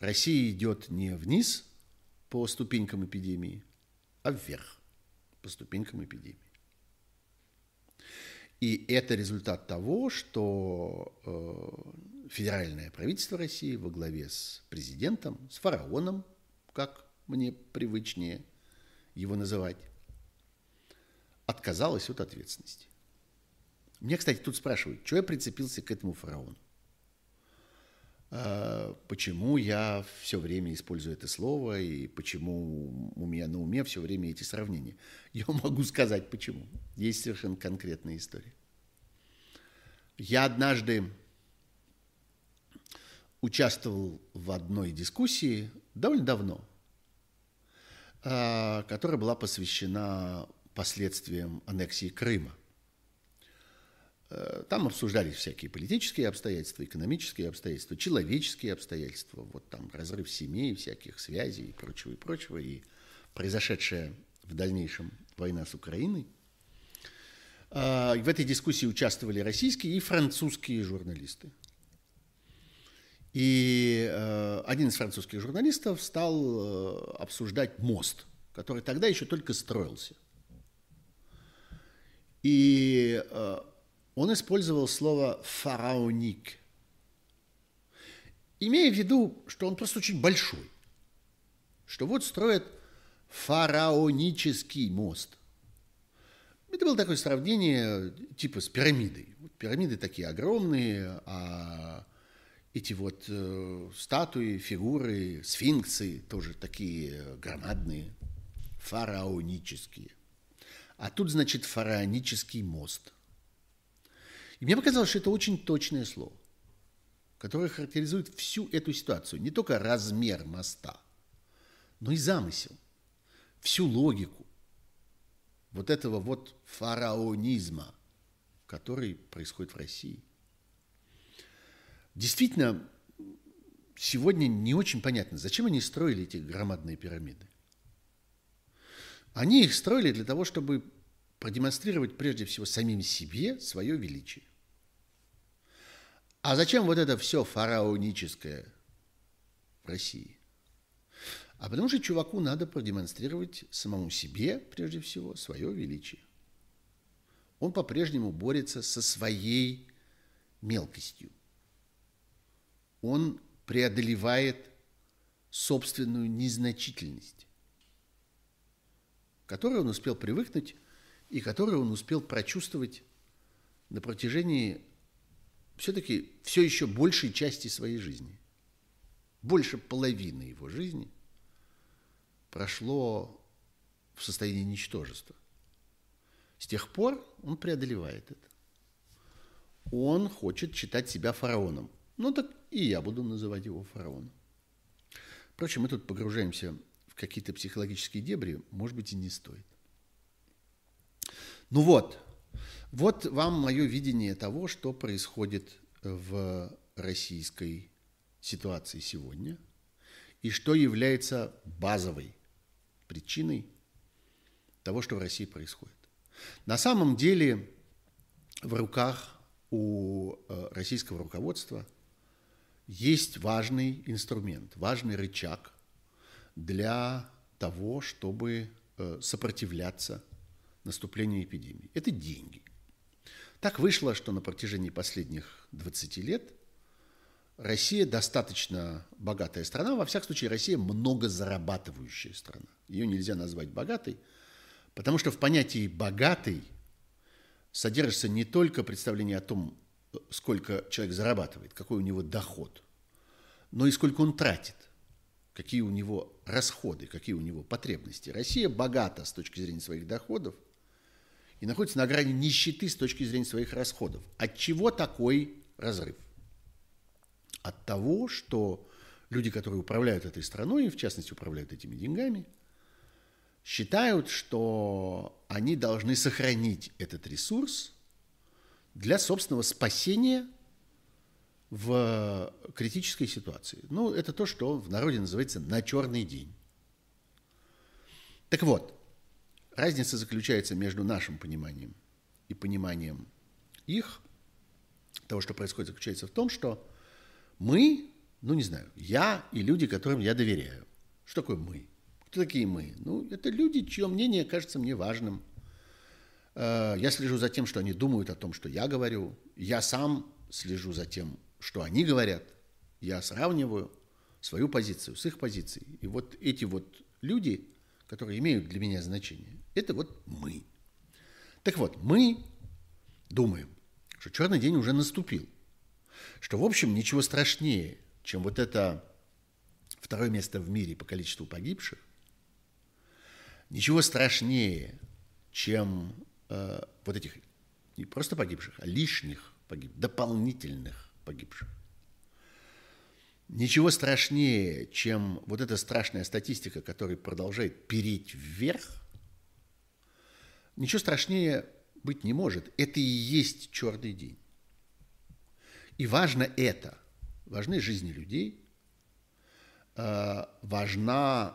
A: Россия идет не вниз по ступенькам эпидемии, а вверх по ступенькам эпидемии. И это результат того, что э, федеральное правительство России во главе с президентом, с фараоном, как мне привычнее его называть, отказалось от ответственности. Меня, кстати, тут спрашивают, что я прицепился к этому фараону? А, почему я все время использую это слово и почему у меня на уме все время эти сравнения? Я могу сказать почему. Есть совершенно конкретная история. Я однажды участвовал в одной дискуссии довольно давно, а, которая была посвящена последствиям аннексии Крыма. Э, там обсуждались всякие политические обстоятельства, экономические обстоятельства, человеческие обстоятельства, вот там разрыв семей, всяких связей и прочего, и прочего, и произошедшая в дальнейшем война с Украиной. А, в этой дискуссии участвовали российские и французские журналисты. И э, один из французских журналистов стал э, обсуждать мост, который тогда еще только строился. И он использовал слово «фараоник», имея в виду, что он просто очень большой, что вот строят фараонический мост. Это было такое сравнение типа с пирамидой. Вот пирамиды такие огромные, а эти вот э, статуи, фигуры, сфинксы тоже такие громадные, фараонические. А тут, значит, фараонический мост – и мне показалось, что это очень точное слово, которое характеризует всю эту ситуацию. Не только размер моста, но и замысел, всю логику вот этого вот фараонизма, который происходит в России. Действительно, сегодня не очень понятно, зачем они строили эти громадные пирамиды. Они их строили для того, чтобы продемонстрировать прежде всего самим себе свое величие. А зачем вот это все фараоническое в России? А потому что чуваку надо продемонстрировать самому себе, прежде всего, свое величие. Он по-прежнему борется со своей мелкостью. Он преодолевает собственную незначительность, к которой он успел привыкнуть и которую он успел прочувствовать на протяжении все-таки все еще большей части своей жизни. Больше половины его жизни прошло в состоянии ничтожества. С тех пор он преодолевает это. Он хочет считать себя фараоном. Ну так и я буду называть его фараоном. Впрочем, мы тут погружаемся в какие-то психологические дебри, может быть, и не стоит. Ну вот, вот вам мое видение того, что происходит в российской ситуации сегодня и что является базовой причиной того, что в России происходит. На самом деле в руках у э, российского руководства есть важный инструмент, важный рычаг для того, чтобы э, сопротивляться наступлению эпидемии. Это деньги. Так вышло, что на протяжении последних 20 лет Россия достаточно богатая страна, во всяком случае Россия много зарабатывающая страна. Ее нельзя назвать богатой, потому что в понятии «богатый» содержится не только представление о том, сколько человек зарабатывает, какой у него доход, но и сколько он тратит, какие у него расходы, какие у него потребности. Россия богата с точки зрения своих доходов – и находится на грани нищеты с точки зрения своих расходов. От чего такой разрыв? От того, что люди, которые управляют этой страной, в частности управляют этими деньгами, считают, что они должны сохранить этот ресурс для собственного спасения в критической ситуации. Ну, это то, что в народе называется «на черный день». Так вот, Разница заключается между нашим пониманием и пониманием их, того, что происходит, заключается в том, что мы, ну не знаю, я и люди, которым я доверяю. Что такое мы? Кто такие мы? Ну, это люди, чье мнение кажется мне важным. Э, я слежу за тем, что они думают о том, что я говорю. Я сам слежу за тем, что они говорят. Я сравниваю свою позицию с их позицией. И вот эти вот люди, которые имеют для меня значение, это вот мы. Так вот, мы думаем, что черный день уже наступил. Что, в общем, ничего страшнее, чем вот это второе место в мире по количеству погибших, ничего страшнее, чем э, вот этих не просто погибших, а лишних погибших, дополнительных погибших. Ничего страшнее, чем вот эта страшная статистика, которая продолжает переть вверх, ничего страшнее быть не может. Это и есть черный день. И важно это. Важны жизни людей, э, важна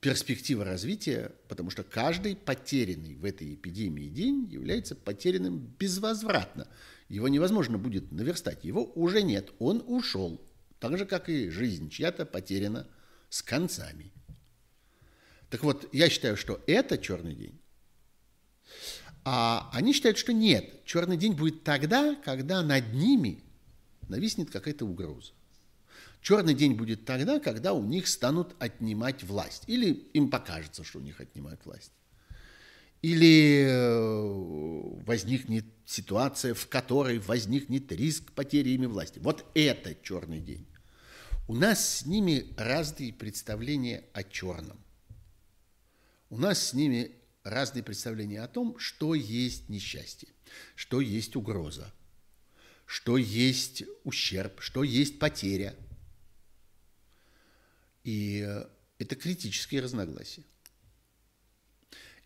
A: перспектива развития, потому что каждый потерянный в этой эпидемии день является потерянным безвозвратно. Его невозможно будет наверстать. Его уже нет. Он ушел. Так же, как и жизнь чья-то потеряна с концами. Так вот, я считаю, что это черный день. А они считают, что нет. Черный день будет тогда, когда над ними нависнет какая-то угроза. Черный день будет тогда, когда у них станут отнимать власть. Или им покажется, что у них отнимают власть. Или э, возникнет ситуация, в которой возникнет риск потери ими власти. Вот это черный день. У нас с ними разные представления о черном. У нас с ними разные представления о том, что есть несчастье, что есть угроза, что есть ущерб, что есть потеря – и э, это критические разногласия.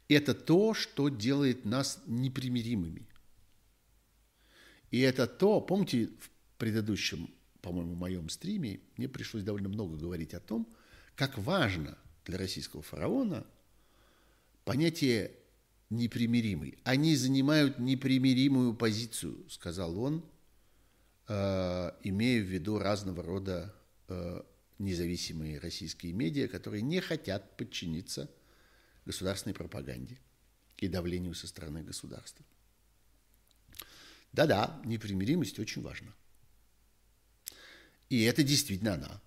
A: Это то, что делает нас непримиримыми. И это то, помните, в предыдущем, по-моему, моем стриме мне пришлось довольно много говорить о том, как важно для российского фараона понятие непримиримый. Они занимают непримиримую позицию, сказал он, э, имея в виду разного рода э, независимые российские медиа, которые не хотят подчиниться государственной пропаганде и давлению со стороны государства. Да-да, непримиримость очень важна. И это действительно она.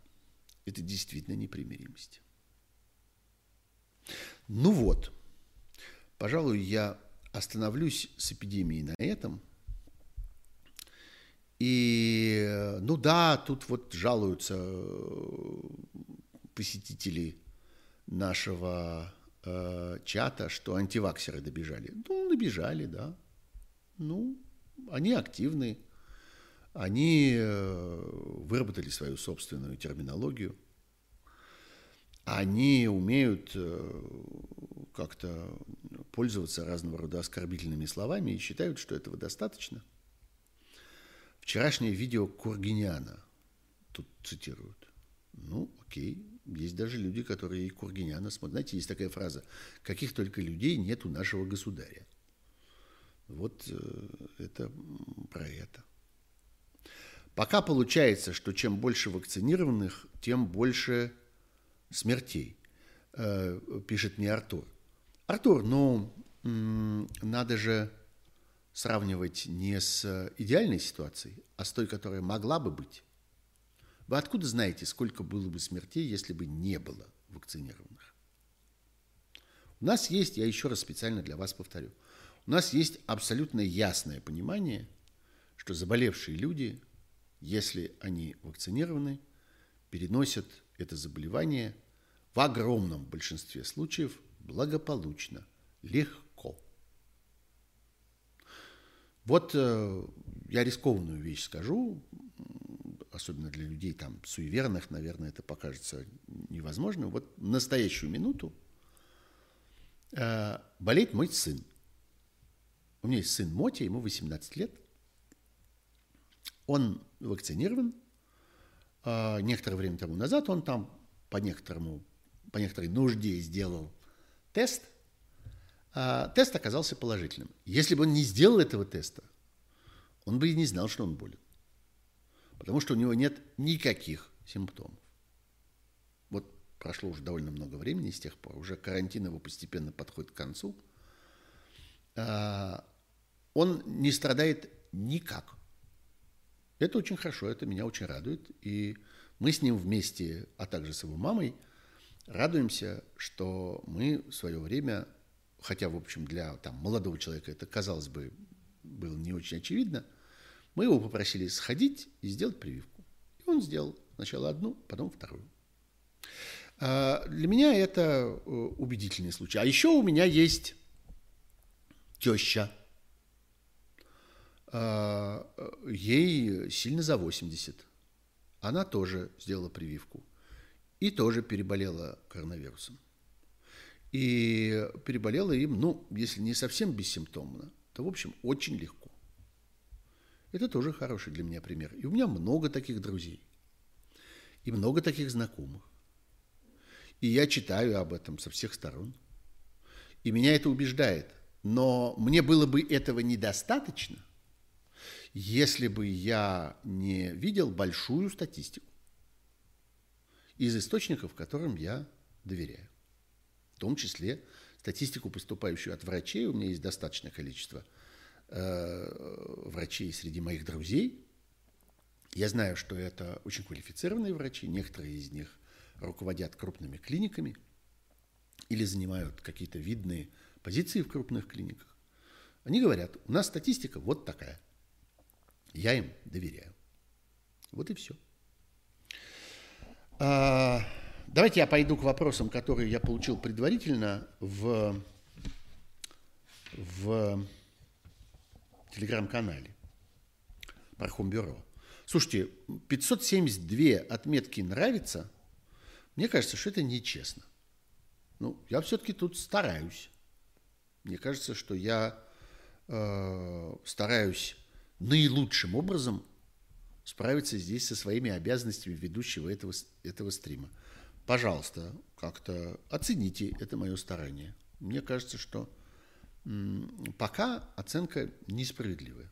A: Это действительно непримиримость. Ну вот, пожалуй, я остановлюсь с эпидемией на этом – и, ну да, тут вот жалуются э, посетители нашего э, чата, что антиваксеры добежали. Ну, добежали, да. Ну, они активны, они э, выработали свою собственную терминологию, они умеют э, как-то пользоваться разного рода оскорбительными словами и считают, что этого достаточно – Вчерашнее видео Кургиняна тут цитируют. Ну, окей, есть даже люди, которые и Кургиняна смотрят. Знаете, есть такая фраза, каких только людей нет у нашего государя. Вот э, это про это. Пока получается, что чем больше вакцинированных, тем больше смертей, э, пишет мне Артур. Артур, ну, надо же сравнивать не с идеальной ситуацией, а с той, которая могла бы быть. Вы откуда знаете, сколько было бы смертей, если бы не было вакцинированных? У нас есть, я еще раз специально для вас повторю, у нас есть абсолютно ясное понимание, что заболевшие люди, если они вакцинированы, переносят это заболевание в огромном большинстве случаев благополучно, легко. Вот э, я рискованную вещь скажу, особенно для людей там суеверных, наверное, это покажется невозможным. Вот в настоящую минуту э, болеет мой сын. У меня есть сын Мотя, ему 18 лет. Он вакцинирован. Э, некоторое время тому назад он там по некоторому, по некоторой нужде сделал тест – а, тест оказался положительным. Если бы он не сделал этого теста, он бы и не знал, что он болен. Потому что у него нет никаких симптомов. Вот прошло уже довольно много времени с тех пор, уже карантин его постепенно подходит к концу. А, он не страдает никак. Это очень хорошо, это меня очень радует. И мы с ним вместе, а также с его мамой, радуемся, что мы в свое время хотя, в общем, для там, молодого человека это, казалось бы, было не очень очевидно, Мы его попросили сходить и сделать прививку. И он сделал сначала одну, потом вторую. А, для меня это э, убедительный случай. А еще у меня есть теща. А, ей сильно за 80. Она тоже сделала прививку. И тоже переболела коронавирусом. И переболела им, ну, если не совсем бессимптомно, то, в общем, очень легко. Это тоже хороший для меня пример. И у меня много таких друзей. И много таких знакомых. И я читаю об этом со всех сторон. И меня это убеждает. Но мне было бы этого недостаточно, если бы я не видел большую статистику из источников, которым я доверяю. В том числе статистику, поступающую от врачей. У меня есть достаточное количество врачей среди моих друзей. Я знаю, что это очень квалифицированные врачи. Некоторые из них руководят крупными клиниками или занимают какие-то видные позиции в крупных клиниках. Они говорят, у нас статистика вот такая. Я им доверяю. Вот и все. А, давайте я пойду к вопросам, которые я получил предварительно в, в телеграм-канале Пархом-бюро. Слушайте, 572 отметки нравится – мне кажется, что это нечестно. Ну, я все-таки тут стараюсь. Мне кажется, что я э, стараюсь наилучшим образом справиться здесь со своими обязанностями ведущего этого, этого стрима. Пожалуйста, как-то оцените это мое старание. Мне кажется, что пока оценка несправедливая.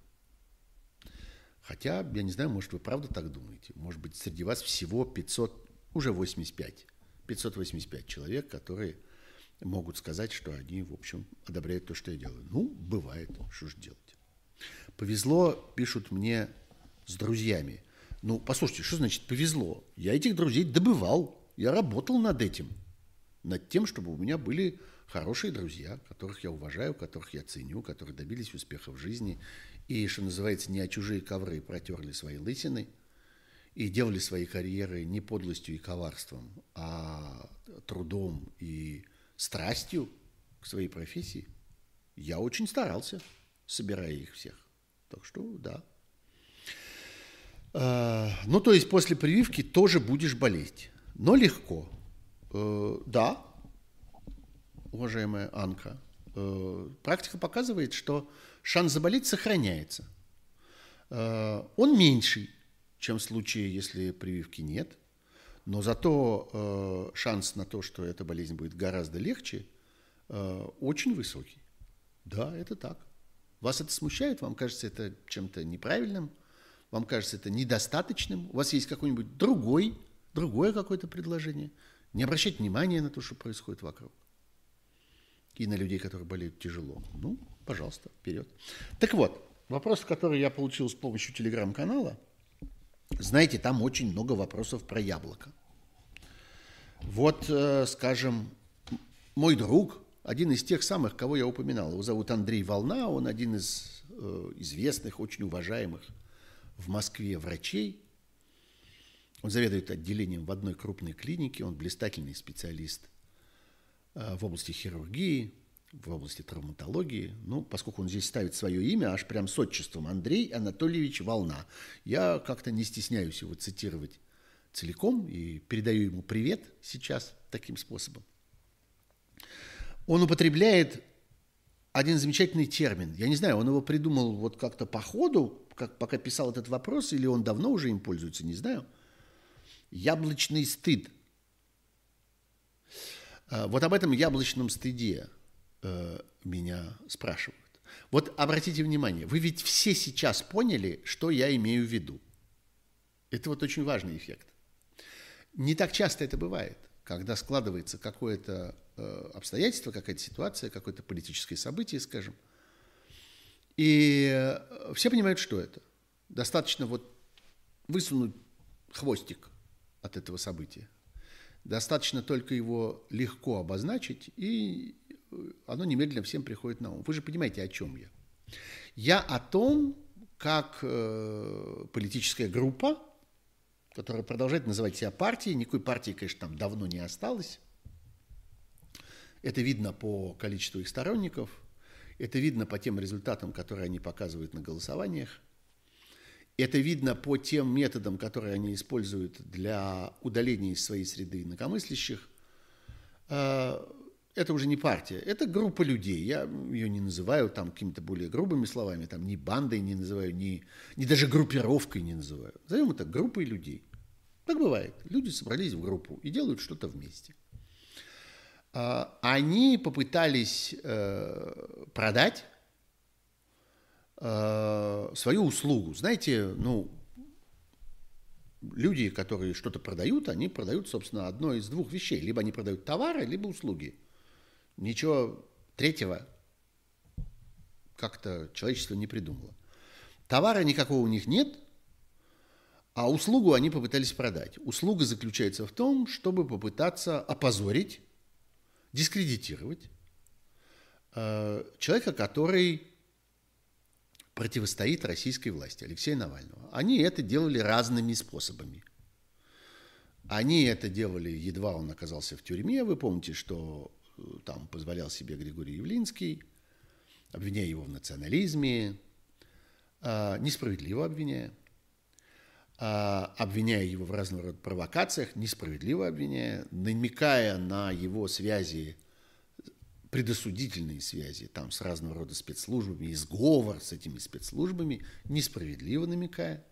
A: Хотя, я не знаю, может, вы правда так думаете. Может быть, среди вас всего 500 уже 85, 585 человек, которые могут сказать, что они, в общем, одобряют то, что я делаю. Ну, бывает, что же делать. Повезло, пишут мне с друзьями. Ну, послушайте, что значит повезло? Я этих друзей добывал, я работал над этим, над тем, чтобы у меня были хорошие друзья, которых я уважаю, которых я ценю, которые добились успеха в жизни и, что называется, не о чужие ковры протерли свои лысины – и делали свои карьеры не подлостью и коварством, а трудом и страстью к своей профессии, я очень старался, собирая их всех. Так что да. А, ну, то есть после прививки тоже будешь болеть, но легко. Э, да, уважаемая Анка, э, практика показывает, что шанс заболеть сохраняется. Э, он меньший, чем в случае, если прививки нет. Но зато э, шанс на то, что эта болезнь будет гораздо легче, очень высокий. Да, это так. Вас это смущает? Вам кажется это чем-то неправильным? Вам кажется это недостаточным? У вас есть какой-нибудь другой, другое какое-то предложение? Не обращать внимания на то, что происходит вокруг. И на людей, которые болеют тяжело. Ну, пожалуйста, вперед. Так вот, вопрос, который я получил с помощью телеграм-канала – знаете, там очень много вопросов про яблоко. Вот, э, скажем, мой друг, один из тех самых, кого я упоминал, его зовут Андрей Волна, он один из э, известных, очень уважаемых в Москве врачей. Он заведует отделением в одной крупной клинике, он блистательный специалист в области хирургии, в области травматологии. Ну, поскольку он здесь ставит свое имя, аж прям с отчеством Андрей Анатольевич Волна. Я как-то не стесняюсь его цитировать целиком и передаю ему привет сейчас таким способом. Он употребляет один замечательный термин. Я не знаю, он его придумал вот как-то по ходу, как, пока писал этот вопрос, или он давно уже им пользуется, не знаю. Яблочный стыд. А, вот об этом яблочном стыде э, меня спрашивают. Вот обратите внимание, вы ведь все сейчас поняли, что я имею в виду. Это вот очень важный эффект. Не так часто это бывает, когда складывается какое-то э, обстоятельство, какая-то ситуация, какое-то политическое событие, скажем, и э, все понимают, что это. Достаточно вот высунуть хвостик от этого события. Достаточно только его легко обозначить, и оно немедленно всем приходит на ум. Вы же понимаете, о чем я. Я о том, как э, политическая группа, которая продолжает называть себя партией. Никакой партии, конечно, там давно не осталось. Это видно по количеству их сторонников, это видно по тем результатам, которые они показывают на голосованиях. Это видно по тем методам, которые они используют для удаления из своей среды инакомыслящих. А, это уже не партия, это группа людей. Я ее не называю там какими-то более грубыми словами, там ни бандой не называю, ни, ни даже группировкой не называю. Назовем это группой людей. Так бывает. Люди собрались в группу и делают что-то вместе. А, они попытались э, продать Э, свою услугу. Знаете, ну, люди, которые что-то продают, они продают, собственно, одно из двух вещей. Либо они продают товары, либо услуги. Ничего третьего как-то человечество не придумало. Товара никакого у них нет, а услугу они попытались продать. Услуга заключается в том, чтобы попытаться опозорить, дискредитировать э, человека, который противостоит российской власти, Алексея Навального. Они это делали разными способами. Они это делали, едва он оказался в тюрьме. Вы помните, что э, там позволял себе Григорий Явлинский, обвиняя его в национализме, а, несправедливо обвиняя, а, обвиняя его в разного рода провокациях, несправедливо обвиняя, намекая на его связи предосудительные связи там с разного рода спецслужбами, изговор с этими спецслужбами, несправедливо намекая.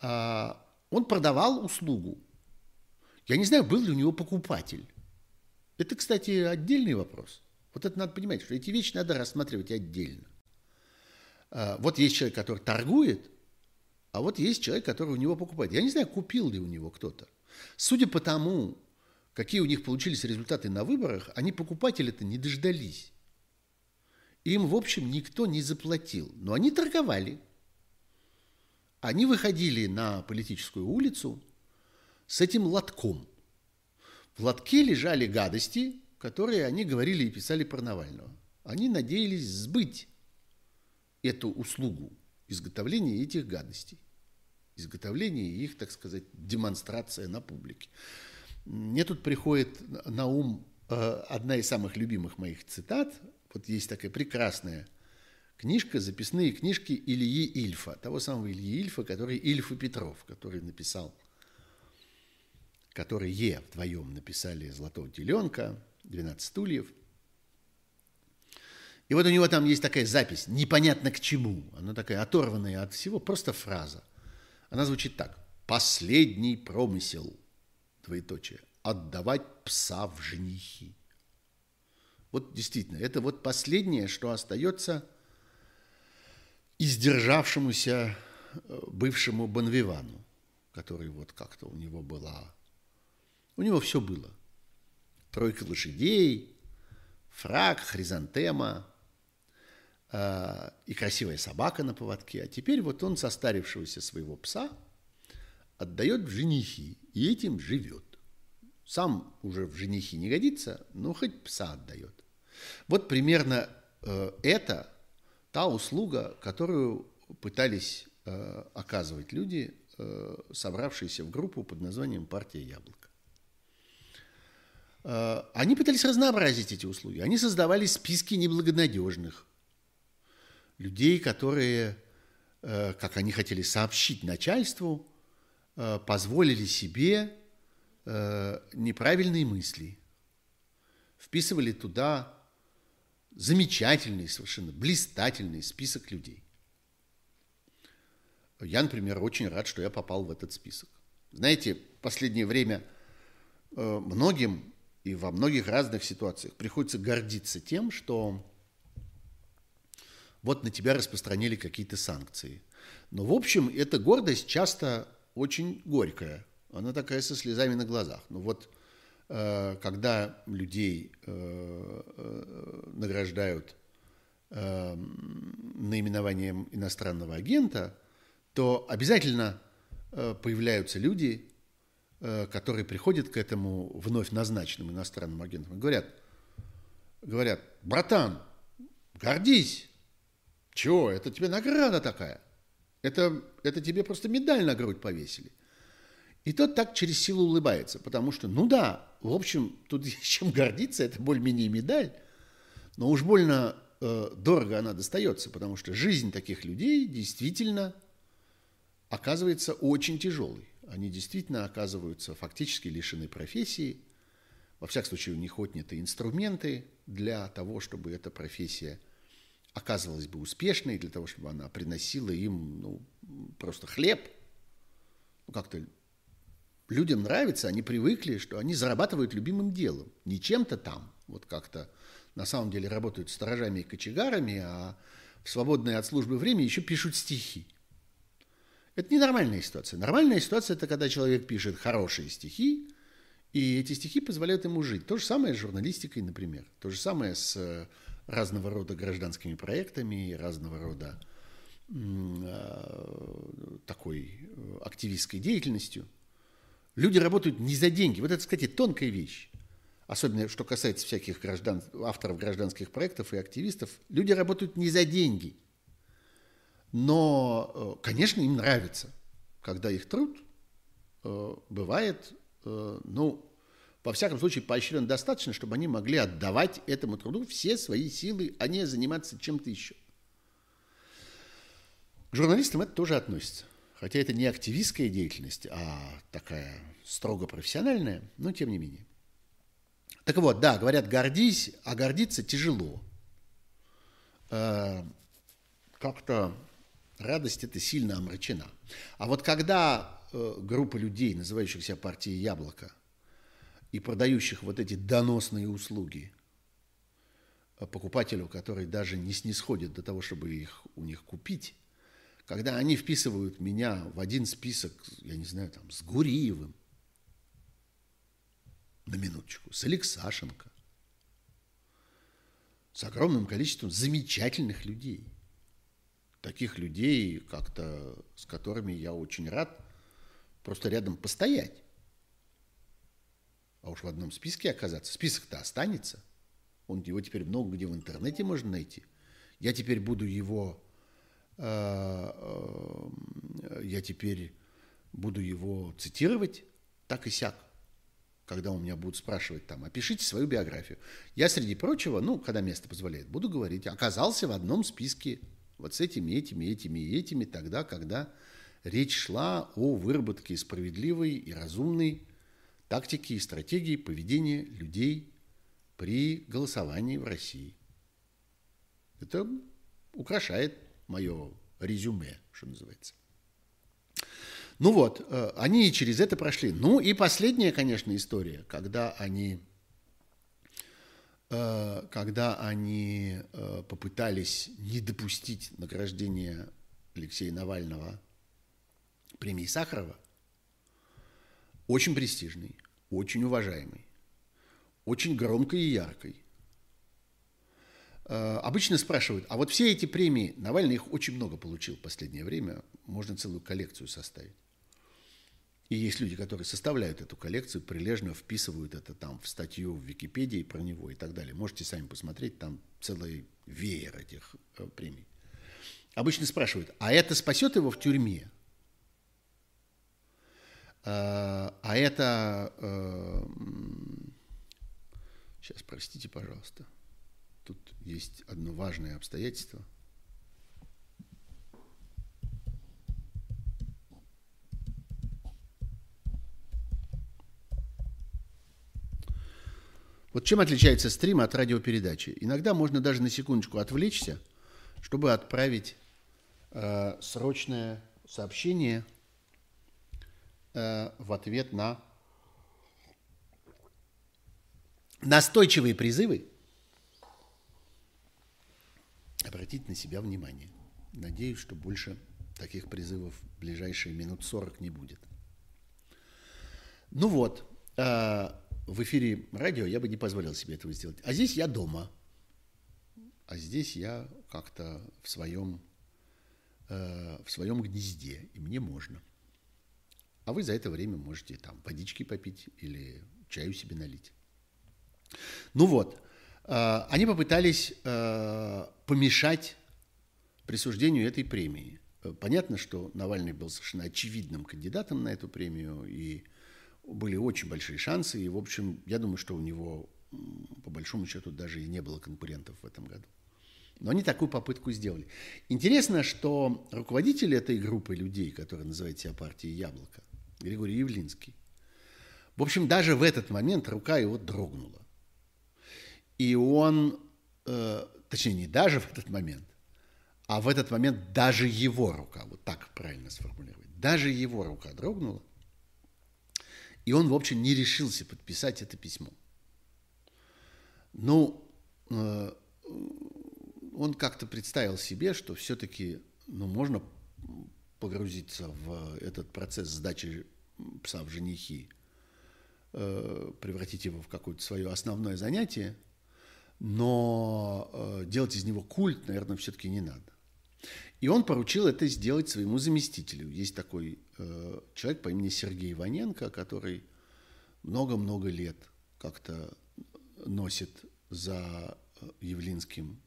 A: А, он продавал услугу. Я не знаю, был ли у него покупатель. Это, кстати, отдельный вопрос. Вот это надо понимать, что эти вещи надо рассматривать отдельно. А, вот есть человек, который торгует, а вот есть человек, который у него покупает. Я не знаю, купил ли у него кто-то. Судя по тому, какие у них получились результаты на выборах, они покупатели-то не дождались. Им, в общем, никто не заплатил. Но они торговали. Они выходили на политическую улицу с этим лотком. В лотке лежали гадости, которые они говорили и писали про Навального. Они надеялись сбыть эту услугу изготовления этих гадостей. Изготовление их, так сказать, демонстрация на публике. Мне тут приходит на ум э, одна из самых любимых моих цитат. Вот есть такая прекрасная книжка, записные книжки Ильи Ильфа, того самого Ильи Ильфа, который Ильф и Петров, который написал, которые Е вдвоем написали «Золотого теленка», «12 стульев». И вот у него там есть такая запись, непонятно к чему. Она такая оторванная от всего, просто фраза. Она звучит так. «Последний промысел – двоеточие, отдавать пса в женихи. Вот действительно, это вот последнее, что остается издержавшемуся э, бывшему Бонвивану, который вот как-то у него была... У него все было. Тройка лошадей, фраг, хризантема э, и красивая собака на поводке. А теперь вот он состарившегося своего пса отдает в женихи и этим живет. Сам уже в женихи не годится, но хоть пса отдает. Вот примерно э, это та услуга, которую пытались э, оказывать люди, э, собравшиеся в группу под названием «Партия Яблоко». Э, они пытались разнообразить эти услуги. Они создавали списки неблагонадежных людей, которые, э, как они хотели сообщить начальству, Э, позволили себе э, неправильные мысли, вписывали туда замечательный, совершенно блистательный список людей. Я, например, очень рад, что я попал в этот список. Знаете, в последнее время э, многим и во многих разных ситуациях приходится гордиться тем, что вот на тебя распространили какие-то санкции. Но, в общем, эта гордость часто очень горькая. Она такая со слезами на глазах. Но вот э, когда людей э, э, награждают наименованием иностранного агента, то обязательно появляются люди, которые приходят к этому вновь назначенным иностранным агентам и говорят, говорят, братан, гордись, Чего? Это тебе награда такая. Это, это тебе просто медаль на грудь повесили. И тот так через силу улыбается, потому что, ну да, в общем, тут есть чем гордиться, это более-менее медаль, но уж больно э, дорого она достается, потому что жизнь таких людей действительно оказывается очень тяжелой. Они действительно оказываются фактически лишены профессии. Во всяком случае, у них отняты инструменты для того, чтобы эта профессия оказывалась бы успешной, для того, чтобы она приносила им ну, просто хлеб. Ну, как-то людям нравится, они привыкли, что они зарабатывают любимым делом, не чем-то там, вот как-то на самом деле работают сторожами и кочегарами, а в свободное от службы время еще пишут стихи. Это ненормальная ситуация. Нормальная ситуация – это когда человек пишет хорошие стихи, и эти стихи позволяют ему жить. То же самое с журналистикой, например. То же самое с э, разного рода гражданскими проектами, разного рода э, такой э, активистской деятельностью – Люди работают не за деньги. Вот это, кстати, тонкая вещь. Особенно, что касается всяких граждан, авторов гражданских проектов и активистов. Люди работают не за деньги. Но, э, конечно, им нравится, когда их труд э, бывает, ну, во всяком случае, поощрен достаточно, чтобы они могли отдавать этому труду все свои силы, а не заниматься чем-то еще. К журналистам это тоже относится. Хотя это не активистская деятельность, а такая строго профессиональная, но тем не менее. Так вот, да, говорят, гордись, а гордиться тяжело. Э, как-то радость это сильно омрачена. А вот когда э, группа людей, называющихся партией «Яблоко», и продающих вот эти доносные услуги э, покупателю, который даже не снисходит до того, чтобы их у них купить, когда они вписывают меня в один список, я не знаю, там, с Гуриевым, на минуточку, с Алексашенко, с огромным количеством замечательных людей. Таких людей, как-то с которыми я очень рад просто рядом постоять. А уж в одном списке оказаться. Список-то останется. Он его теперь много где в интернете можно найти. Я теперь буду его Э, э, я теперь буду его цитировать так и сяк, когда у меня будут спрашивать там, опишите свою биографию. Я, среди прочего, ну, когда место позволяет, буду говорить, оказался в одном списке вот с этими, этими, этими и этими тогда, когда речь шла о выработке справедливой и разумной тактики и стратегии поведения людей при голосовании в России. Это украшает мое резюме, что называется. Ну вот, э, они и через это прошли. Ну и последняя, конечно, история, когда они, э, когда они э, попытались не допустить награждения Алексея Навального премии Сахарова, очень престижный, очень уважаемый, очень громкой и яркой – Э, обычно спрашивают, а вот все эти премии, Навальный их очень много получил в последнее время, можно целую коллекцию составить. И есть люди, которые составляют эту коллекцию, прилежно вписывают это там в статью в Википедии про него и так далее. Можете сами посмотреть, там целый веер этих э, премий. Обычно спрашивают, а это спасет его в тюрьме? Э, а это... Э, сейчас, простите, пожалуйста. Тут есть одно важное обстоятельство. Вот чем отличается стрим от радиопередачи? Иногда можно даже на секундочку отвлечься, чтобы отправить э, срочное сообщение э, в ответ на настойчивые призывы обратить на себя внимание. Надеюсь, что больше таких призывов в ближайшие минут 40 не будет. Ну вот, а, в эфире радио я бы не позволил себе этого сделать. А здесь я дома. А здесь я как-то в своем, э, в своем гнезде, и мне можно. А вы за это время можете там водички попить или чаю себе налить. Ну вот, Э, они попытались э, помешать присуждению этой премии. Понятно, что Навальный был совершенно очевидным кандидатом на эту премию, и были очень большие шансы, и, в общем, я думаю, что у него, по большому счету, даже и не было конкурентов в этом году. Но они такую попытку сделали. Интересно, что руководитель этой группы людей, которая называет себя партией «Яблоко», Григорий Явлинский, в общем, даже в этот момент рука его дрогнула. И он, э, точнее, не даже в этот момент, а в этот момент даже его рука, вот так правильно сформулировать, даже его рука дрогнула, и он, в общем, не решился подписать это письмо. Ну, э, он как-то представил себе, что все-таки ну, можно погрузиться в этот процесс сдачи пса в женихи, э, превратить его в какое-то свое основное занятие, но э, делать из него культ, наверное, все-таки не надо. И он поручил это сделать своему заместителю. Есть такой э, человек по имени Сергей Иваненко, который много-много лет как-то носит за Явлинским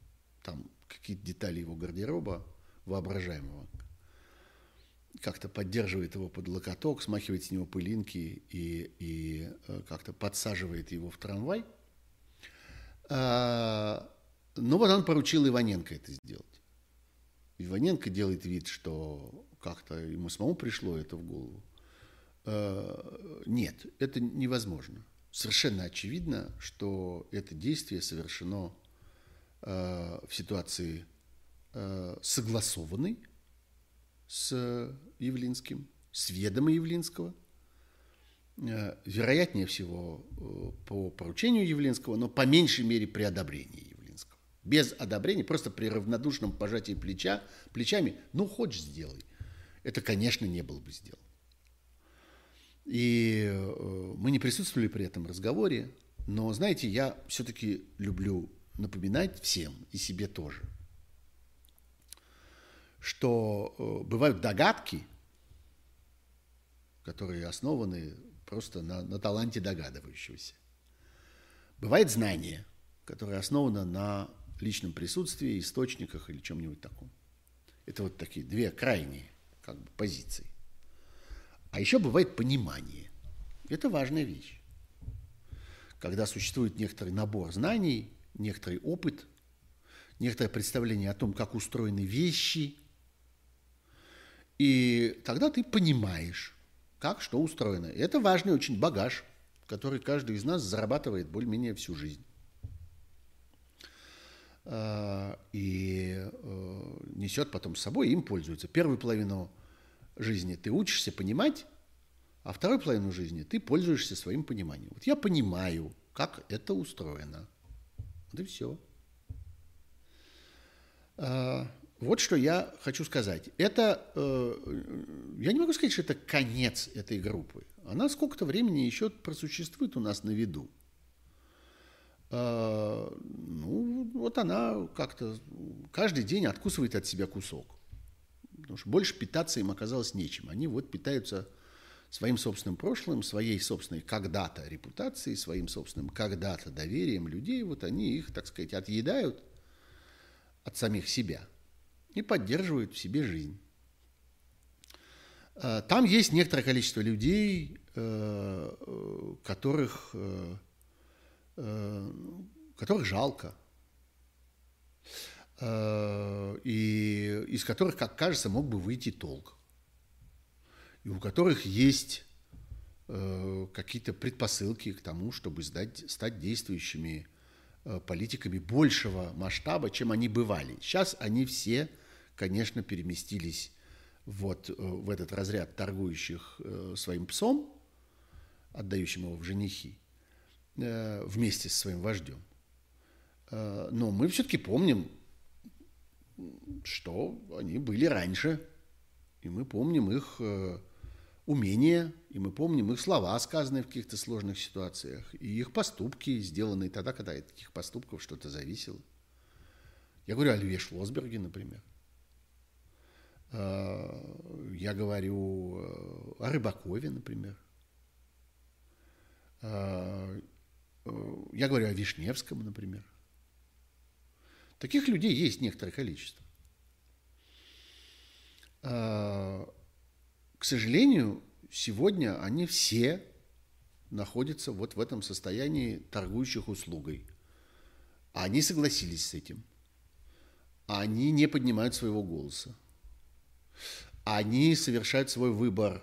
A: там какие-то детали его гардероба воображаемого, как-то поддерживает его под локоток, смахивает с него пылинки и, и э, как-то подсаживает его в трамвай. А, ну вот он поручил Иваненко это сделать. Иваненко делает вид, что как-то ему самому пришло это в голову. А, нет, это невозможно. Совершенно очевидно, что это действие совершено Э, в ситуации э, согласованной с Явлинским, с ведома Явлинского, э, вероятнее всего по поручению Явлинского, но по меньшей мере при одобрении Явлинского. Без одобрения, просто при равнодушном пожатии плеча, плечами, ну, хочешь, сделай. Это, конечно, не было бы сделано. И мы не присутствовали при этом разговоре, но, знаете, я все-таки люблю напоминать всем и себе тоже, что э, бывают догадки, которые основаны просто на, на таланте догадывающегося. Бывает знание, которое основано на личном присутствии, источниках или чем-нибудь таком. Это вот такие две крайние как бы, позиции. А еще бывает понимание. Это важная вещь. Когда существует некоторый набор знаний, некоторый опыт, некоторое представление о том, как устроены вещи. И тогда ты понимаешь, как что устроено. И это важный очень багаж, который каждый из нас зарабатывает более-менее всю жизнь. А, и э, несет потом с собой, им пользуется. Первую половину жизни ты учишься понимать, а вторую половину жизни ты пользуешься своим пониманием. Вот я понимаю, как это устроено. Вот и все. Вот что я хочу сказать. Это, э, я не могу сказать, что это конец этой группы. Она сколько-то времени еще просуществует у нас на виду. А, ну, вот она как-то каждый день откусывает от себя кусок. Потому что больше питаться им оказалось нечем. Они вот питаются своим собственным прошлым, своей собственной когда-то репутацией, своим собственным когда-то доверием людей, вот они их, так сказать, отъедают от самих себя и поддерживают в себе жизнь. А, там есть некоторое количество людей, э, которых, э, э, которых жалко, и из которых, как кажется, мог бы выйти толк и у которых есть какие-то предпосылки к тому, чтобы сдать, стать действующими политиками большего масштаба, чем они бывали. Сейчас они все, конечно, переместились вот э, в этот разряд торгующих э, своим псом, отдающим его в женихи, э, вместе с своим вождем. Но мы все-таки помним, что они были раньше, и мы помним их умения, и мы помним их слова, сказанные в каких-то сложных ситуациях, и их поступки, сделанные тогда, когда от таких поступков что-то зависело. Я говорю о Льве Шлосберге, например. А, я говорю э, о Рыбакове, например. Э, я говорю о Вишневском, например. Таких людей есть некоторое количество. Э, к сожалению, сегодня они все находятся вот в этом состоянии торгующих услугой. Они согласились с этим. Они не поднимают своего голоса. Они совершают свой выбор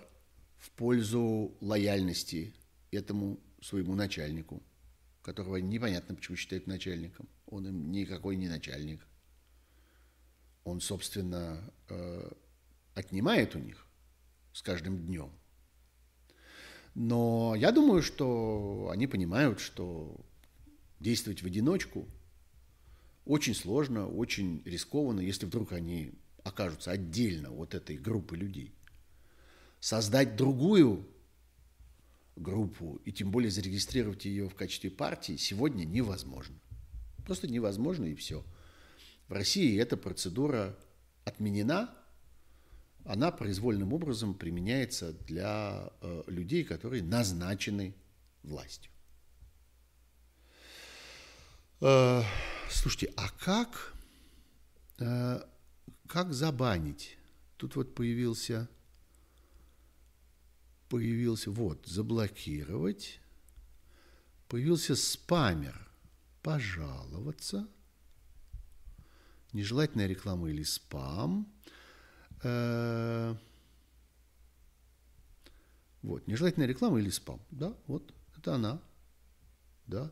A: в пользу лояльности этому своему начальнику, которого непонятно почему считают начальником. Он им никакой не начальник. Он, собственно, э, отнимает у них с каждым днем. Но я думаю, что они понимают, что действовать в одиночку очень сложно, очень рискованно, если вдруг они окажутся отдельно от этой группы людей. Создать другую группу и тем более зарегистрировать ее в качестве партии сегодня невозможно. Просто невозможно и все. В России эта процедура отменена, она произвольным образом применяется для э, людей, которые назначены властью. Э, слушайте, а как, э, как забанить? Тут вот появился, появился, вот, заблокировать, появился спамер, пожаловаться, нежелательная реклама или спам – Э, вот, нежелательная реклама или спам. Да, вот, это она. Да.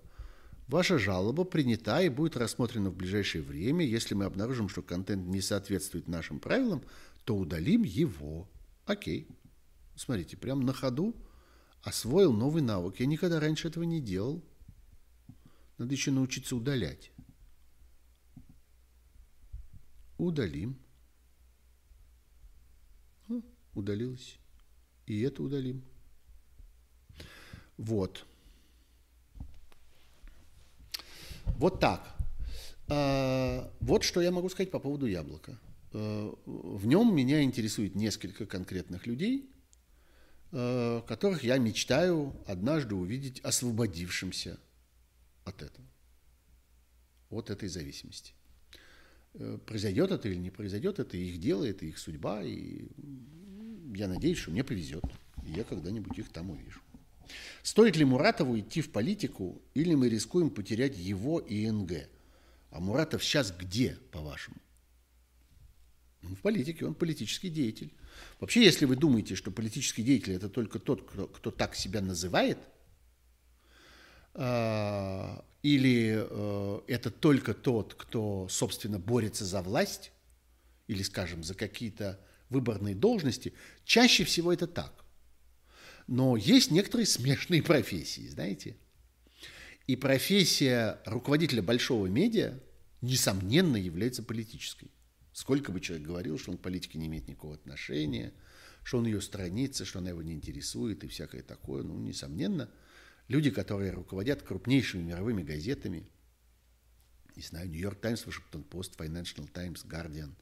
A: Ваша жалоба принята и будет рассмотрена в ближайшее время. Если мы обнаружим, что контент не соответствует нашим правилам, то удалим его. Окей. Смотрите, прямо на ходу освоил новый навык. Я никогда раньше этого не делал. Надо еще научиться удалять. Удалим удалилось. И это удалим. Вот. Вот так. А, вот что я могу сказать по поводу яблока. А, в нем меня интересует несколько конкретных людей, а, которых я мечтаю однажды увидеть освободившимся от этого, от этой зависимости. Э, произойдет это или не произойдет, это их дело, это их судьба, и я надеюсь, что мне повезет, и я когда-нибудь их там увижу. Стоит ли Муратову идти в политику, или мы рискуем потерять его и НГ? А Муратов сейчас где, по-вашему? Он в политике, он политический деятель. Вообще, если вы думаете, что политический деятель это только тот, кто, кто так себя называет, э, или э, это только тот, кто, собственно, борется за власть, или, скажем, за какие-то выборные должности, чаще всего это так. Но есть некоторые смешные профессии, знаете. И профессия руководителя большого медиа, несомненно, является политической. Сколько бы человек говорил, что он к политике не имеет никакого отношения, что он ее сторонится, что она его не интересует и всякое такое, ну, несомненно, люди, которые руководят крупнейшими мировыми газетами, не знаю, Нью-Йорк Таймс, Вашингтон Пост, Financial Times, Guardian –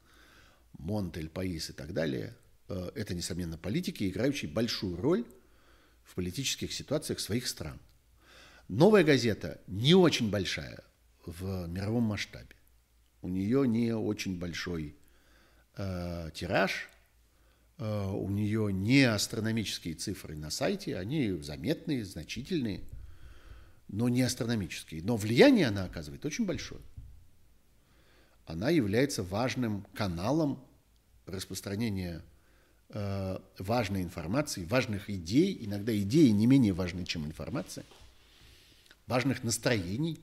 A: Монтель, Паис и так далее, э, это, несомненно, политики, играющие большую роль в политических ситуациях своих стран. Новая газета не очень большая в мировом масштабе. У нее не очень большой э, тираж, э, у нее не астрономические цифры на сайте, они заметные, значительные, но не астрономические. Но влияние она оказывает очень большое она является важным каналом распространения важной информации, важных идей, иногда идеи не менее важны, чем информация, важных настроений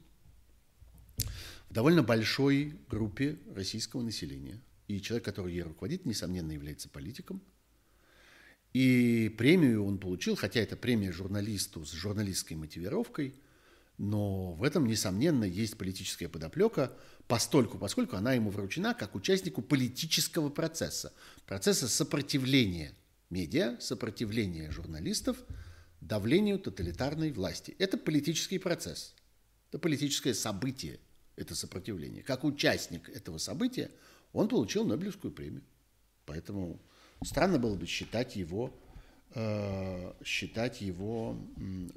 A: в довольно большой группе российского населения. И человек, который ей руководит, несомненно, является политиком. И премию он получил, хотя это премия журналисту с журналистской мотивировкой, но в этом, несомненно, есть политическая подоплека, постольку, поскольку она ему вручена как участнику политического процесса, процесса сопротивления медиа, сопротивления журналистов давлению тоталитарной власти. Это политический процесс, это политическое событие, это сопротивление. Как участник этого события он получил Нобелевскую премию. Поэтому странно было бы считать его считать его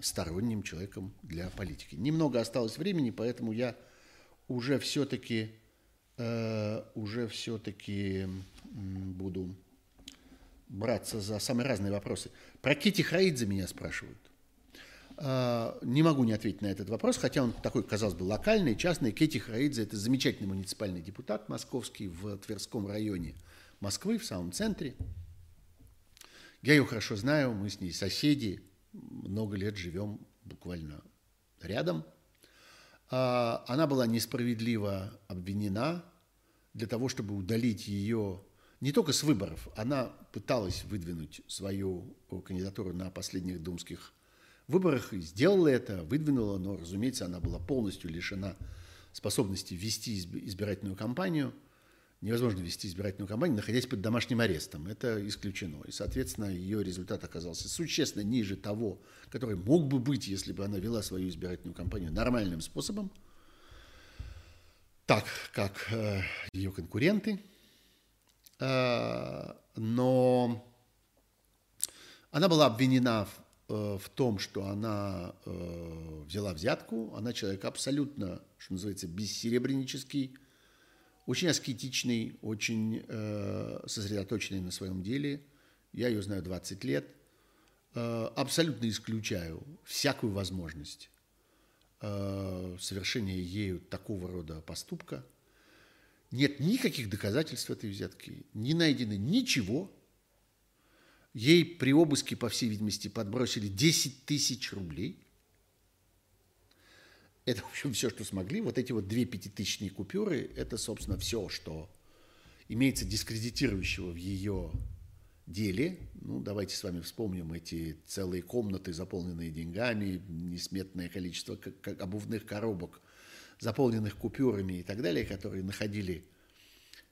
A: сторонним человеком для политики. Немного осталось времени, поэтому я уже все-таки э, уже все-таки буду браться за самые разные вопросы. Про Кити Хаидзе меня спрашивают. А, не могу не ответить на этот вопрос, хотя он такой, казалось бы, локальный, частный. Кети Хаидзе – это замечательный муниципальный депутат московский в Тверском районе Москвы, в самом центре. Я ее хорошо знаю, мы с ней соседи, много лет живем буквально рядом. А, она была несправедливо обвинена для того, чтобы удалить ее не только с выборов. Она пыталась выдвинуть свою кандидатуру на последних думских выборах и сделала это, выдвинула, но, разумеется, она была полностью лишена способности вести избирательную кампанию. Невозможно вести избирательную кампанию, находясь под домашним арестом. Это исключено. И, соответственно, ее результат оказался существенно ниже того, который мог бы быть, если бы она вела свою избирательную кампанию нормальным способом, так как э, ее конкуренты. Э, но она была обвинена в Э, в том, что она э, взяла взятку. Она человек абсолютно, что называется, бессеребренический, очень аскетичный, очень э, сосредоточенный на своем деле. Я ее знаю 20 лет. Э, абсолютно исключаю всякую возможность э, совершения ею такого рода поступка. Нет никаких доказательств этой взятки, не найдено ничего, Ей при обыске, по всей видимости, подбросили 10 тысяч рублей. Это, в общем, все, что смогли. Вот эти вот две пятитысячные купюры, это, собственно, все, что имеется дискредитирующего в ее деле. Ну, давайте с вами вспомним эти целые комнаты, заполненные деньгами, несметное количество обувных коробок, заполненных купюрами и так далее, которые находили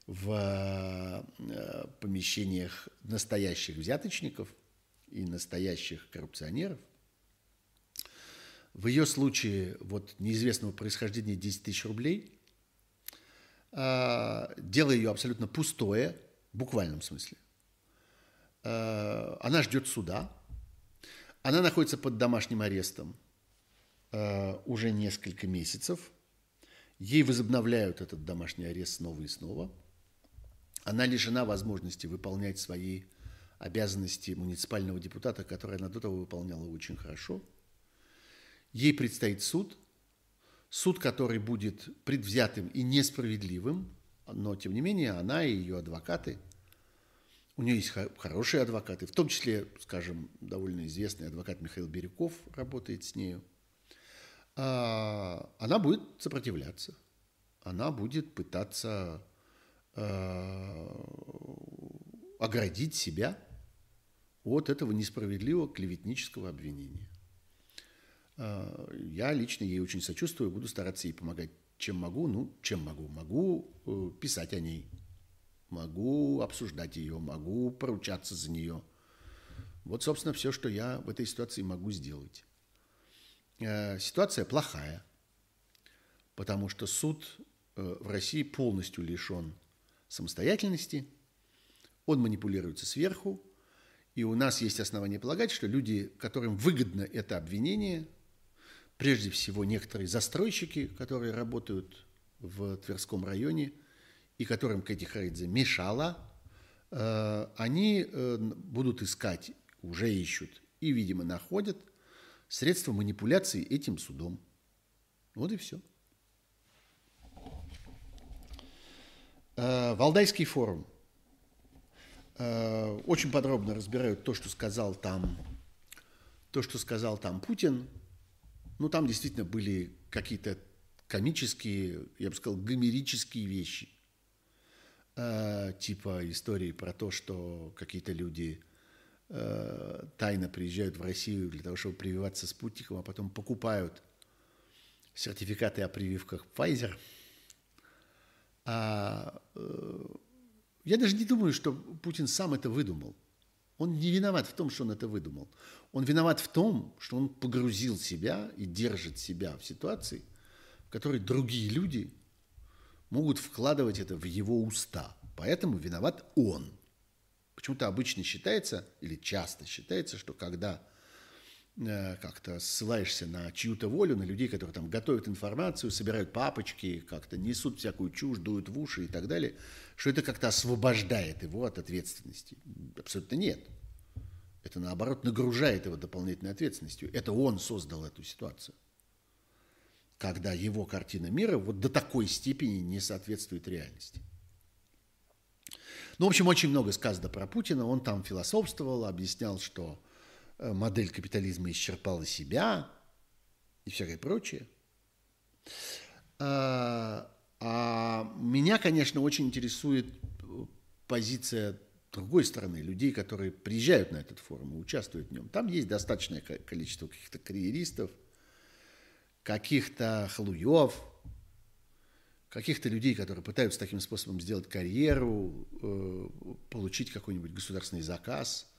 A: в э, помещениях настоящих взяточников и настоящих коррупционеров. В ее случае вот неизвестного происхождения 10 тысяч рублей. А, дело ее абсолютно пустое, в буквальном смысле. А, она ждет суда. Она находится под домашним арестом а, уже несколько месяцев. Ей возобновляют этот домашний арест снова и снова – она лишена возможности выполнять свои обязанности муниципального депутата, которые она до того выполняла очень хорошо. Ей предстоит суд, суд, который будет предвзятым и несправедливым, но, тем не менее, она и ее адвокаты, у нее есть хорошие адвокаты, в том числе, скажем, довольно известный адвокат Михаил Бирюков работает с нею, а, она будет сопротивляться, она будет пытаться Э, оградить себя от этого несправедливого клеветнического обвинения. Э, я лично ей очень сочувствую, буду стараться ей помогать, чем могу. Ну, чем могу? Могу э, писать о ней, могу обсуждать ее, могу поручаться за нее. Вот, собственно, все, что я в этой ситуации могу сделать. Ситуация плохая, потому что суд в России полностью лишен самостоятельности, он манипулируется сверху, и у нас есть основания полагать, что люди, которым выгодно это обвинение, прежде всего некоторые застройщики, которые работают в Тверском районе, и которым Кэти Харидзе мешала, э, они э, будут искать, уже ищут и, видимо, находят средства манипуляции этим судом. Вот и все. Э, Валдайский форум. Очень подробно разбирают то, что сказал там, то, что сказал там Путин. Ну, там действительно были какие-то комические, я бы сказал, гомерические вещи. Э, типа истории про то, что какие-то люди тайно приезжают в Россию для того, чтобы прививаться спутником, а потом покупают сертификаты о прививках Pfizer – а, э, я даже не думаю, что Путин сам это выдумал. Он не виноват в том, что он это выдумал. Он виноват в том, что он погрузил себя и держит себя в ситуации, в которой другие люди могут вкладывать это в его уста. Поэтому виноват он. Почему-то обычно считается, или часто считается, что когда э, как-то ссылаешься на чью-то волю, на людей, которые там готовят информацию, собирают папочки, как-то несут всякую чушь, дуют в уши и так далее, что это как-то освобождает его от ответственности. Абсолютно нет. Это, наоборот, нагружает его дополнительной ответственностью. Это он создал эту ситуацию. Когда его картина мира вот до такой степени не соответствует реальности. Ну, в общем, очень много сказано про Путина. Он там философствовал, объяснял, что э, модель капитализма исчерпала себя и всякое прочее. А, а меня, конечно, очень интересует э, позиция другой стороны, людей, которые приезжают на этот форум и участвуют в нем. Там есть достаточное количество каких-то карьеристов, каких-то халуев, каких-то людей, которые пытаются таким способом сделать карьеру, э, получить какой-нибудь государственный заказ,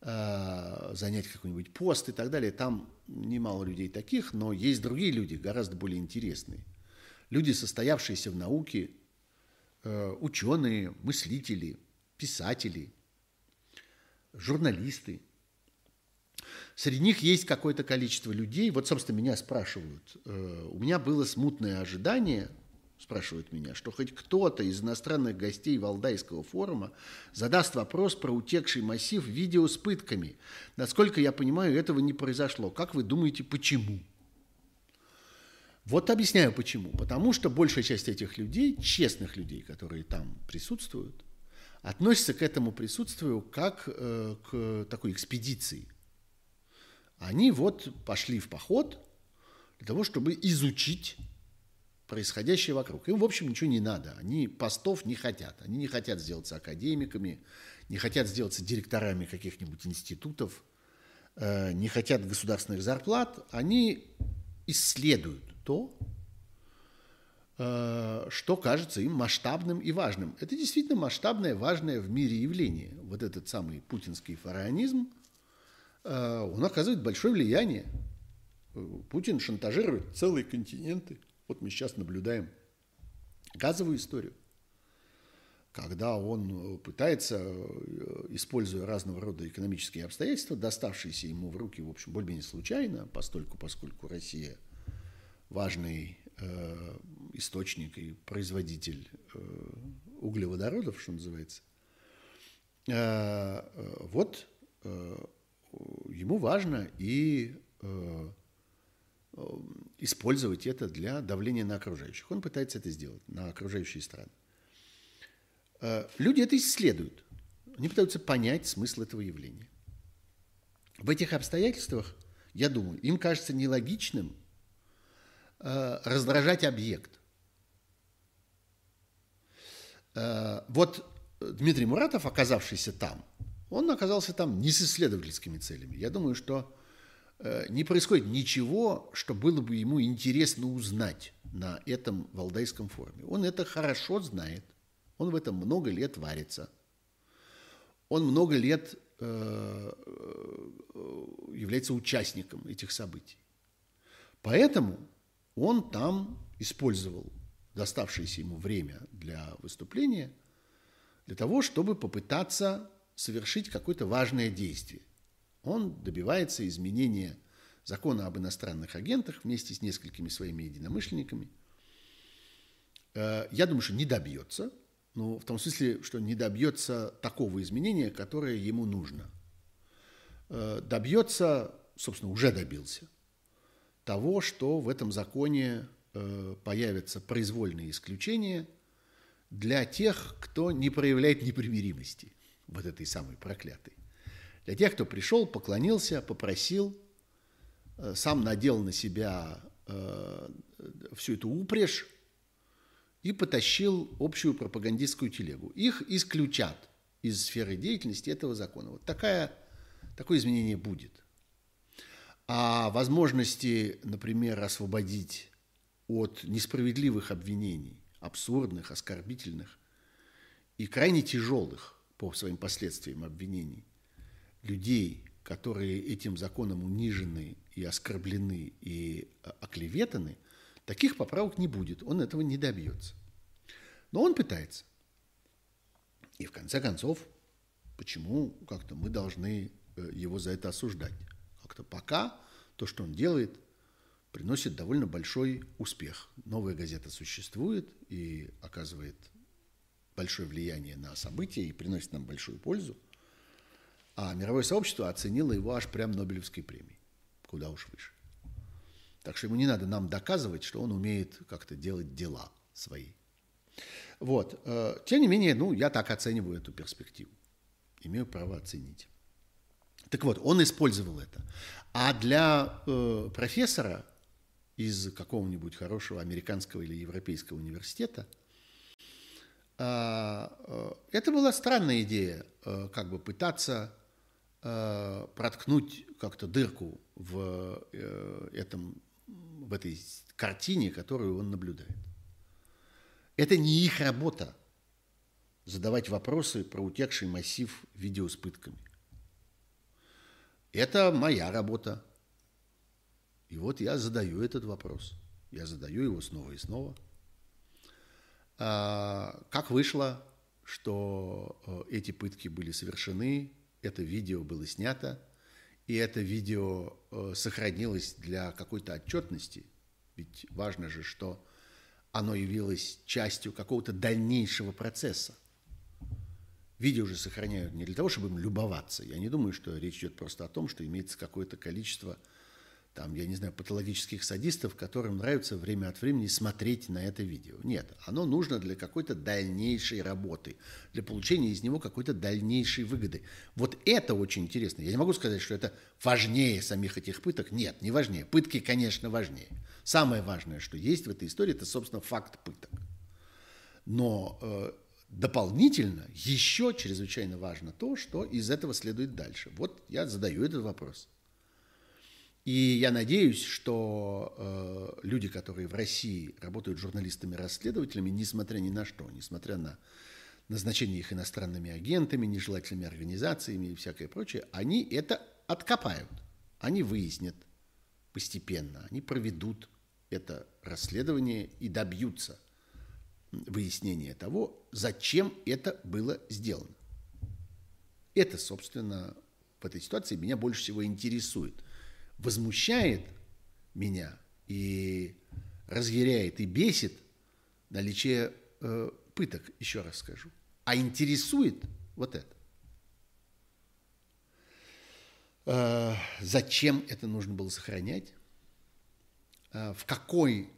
A: э, занять какой-нибудь пост и так далее. Там немало людей таких, но есть другие люди, гораздо более интересные. Люди, состоявшиеся в науке, э, ученые, мыслители, писатели, журналисты. Среди них есть какое-то количество людей. Вот, собственно, меня спрашивают. У меня было смутное ожидание – спрашивают меня, что хоть кто-то из иностранных гостей Валдайского форума задаст вопрос про утекший массив видео с пытками. Насколько я понимаю, этого не произошло. Как вы думаете, почему? Вот объясняю почему. Потому что большая часть этих людей, честных людей, которые там присутствуют, относятся к этому присутствию как э, к такой экспедиции. Они вот пошли в поход для того, чтобы изучить происходящее вокруг. Им, в общем, ничего не надо. Они постов не хотят. Они не хотят сделаться академиками, не хотят сделаться директорами каких-нибудь институтов, э, не хотят государственных зарплат. Они исследуют то, что кажется им масштабным и важным. Это действительно масштабное, важное в мире явление. Вот этот самый путинский фараонизм, э, он оказывает большое влияние. Путин шантажирует целые континенты. Вот мы сейчас наблюдаем газовую историю, когда он э, пытается, э, используя разного рода экономические обстоятельства, доставшиеся ему в руки, в общем, более-менее случайно, постольку, поскольку Россия важный э, источник и производитель э, углеводородов, что называется, э, вот ему важно и использовать это для давления на окружающих. Он пытается это сделать на окружающие страны. Люди это исследуют. Они пытаются понять смысл этого явления. В этих обстоятельствах, я думаю, им кажется нелогичным раздражать объект. Э, вот Дмитрий Муратов, оказавшийся там, он оказался там не с исследовательскими целями. Я думаю, что Э, не происходит ничего, что было бы ему интересно узнать на этом Валдайском форуме. Он это хорошо знает, он в этом много лет варится, он много лет э, является участником этих событий. Поэтому он там использовал доставшееся ему время для выступления для того, чтобы попытаться совершить какое-то важное действие – он добивается изменения закона об иностранных агентах вместе с несколькими своими единомышленниками. Э, я думаю, что не добьется, но в том смысле, что не добьется такого изменения, которое ему нужно. Э, добьется, собственно, уже добился того, что в этом законе э, появятся произвольные исключения для тех, кто не проявляет непримиримости вот этой самой проклятой. Для тех, кто пришел, поклонился, попросил, э, сам надел на себя э, всю эту упряжь и потащил общую пропагандистскую телегу. Их исключат из сферы деятельности этого закона. Вот такая, такое изменение будет. А возможности, например, освободить от несправедливых обвинений, абсурдных, оскорбительных и крайне тяжелых по своим последствиям обвинений – людей, которые этим законом унижены и оскорблены и э, оклеветаны, таких поправок не будет, он этого не добьется. Но он пытается. И в конце концов, почему как-то мы должны э, его за это осуждать? Как-то пока то, что он делает, приносит довольно большой успех. Новая газета существует и оказывает большое влияние на события и приносит нам большую пользу. А мировое сообщество оценило его аж прям Нобелевской премией. Куда уж выше. Так что ему не надо нам доказывать, что он умеет как-то делать дела свои. Вот. Э, тем не менее, ну, я так оцениваю эту перспективу. Имею право оценить. Так вот, он использовал это. А для э, профессора из какого-нибудь хорошего американского или европейского университета э, э, это была странная идея, э, как бы пытаться э, проткнуть как-то дырку в э, этом в этой картине, которую он наблюдает. Это не их работа задавать вопросы про утекший массив видео с пытками. Это моя работа. И вот я задаю этот вопрос. Я задаю его снова и снова. А, как вышло, что э, эти пытки были совершены, это видео было снято, и это видео э, сохранилось для какой-то отчетности, ведь важно же, что оно явилось частью какого-то дальнейшего процесса. Видео же сохраняют не для того, чтобы им любоваться. Я не думаю, что речь идет просто о том, что имеется какое-то количество там, я не знаю, патологических садистов, которым нравится время от времени смотреть на это видео. Нет, оно нужно для какой-то дальнейшей работы, для получения из него какой-то дальнейшей выгоды. Вот это очень интересно. Я не могу сказать, что это важнее самих этих пыток. Нет, не важнее. Пытки, конечно, важнее. Самое важное, что есть в этой истории, это, собственно, факт пыток. Но э, дополнительно еще чрезвычайно важно то, что из этого следует дальше. Вот я задаю этот вопрос – и я надеюсь, что э, люди, которые в России работают журналистами-расследователями, несмотря ни на что, несмотря на назначение их иностранными агентами, нежелательными организациями и всякое прочее, они это откопают, они выяснят постепенно, они проведут это расследование и добьются выяснения того, зачем это было сделано. Это, собственно, в этой ситуации меня больше всего интересует возмущает меня и разъяряет и бесит наличие э, пыток, еще раз скажу. А интересует вот это. Э, зачем это нужно было сохранять? Э, в, какой,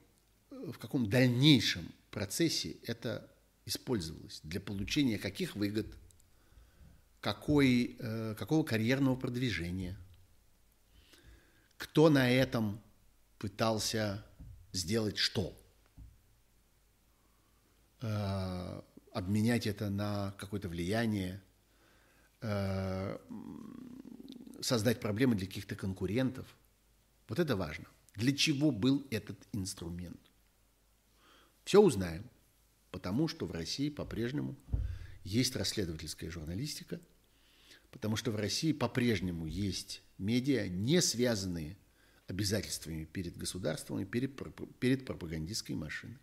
A: в каком дальнейшем процессе это использовалось? Для получения каких выгод? Какой, э, какого карьерного продвижения – кто на этом пытался сделать что? Э, обменять это на какое-то влияние, э, создать проблемы для каких-то конкурентов. Вот это важно. Для чего был этот инструмент? Все узнаем, потому что в России по-прежнему есть расследовательская журналистика, потому что в России по-прежнему есть медиа, не связанные обязательствами перед государством и перед, перед пропагандистской машиной.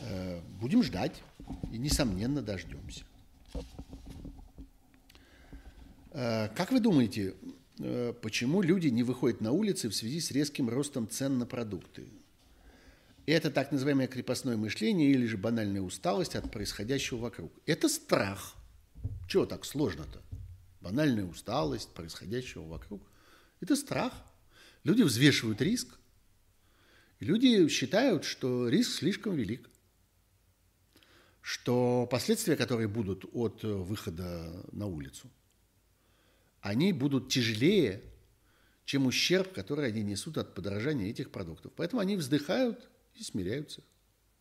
A: Э, будем ждать и, несомненно, дождемся. Э, как вы думаете, э, почему люди не выходят на улицы в связи с резким ростом цен на продукты? Это так называемое крепостное мышление или же банальная усталость от происходящего вокруг. Это страх. Чего так сложно-то? банальная усталость происходящего вокруг. Это страх. Люди взвешивают риск. Люди считают, что риск слишком велик. Что последствия, которые будут от выхода на улицу, они будут тяжелее, чем ущерб, который они несут от подорожания этих продуктов. Поэтому они вздыхают и смиряются.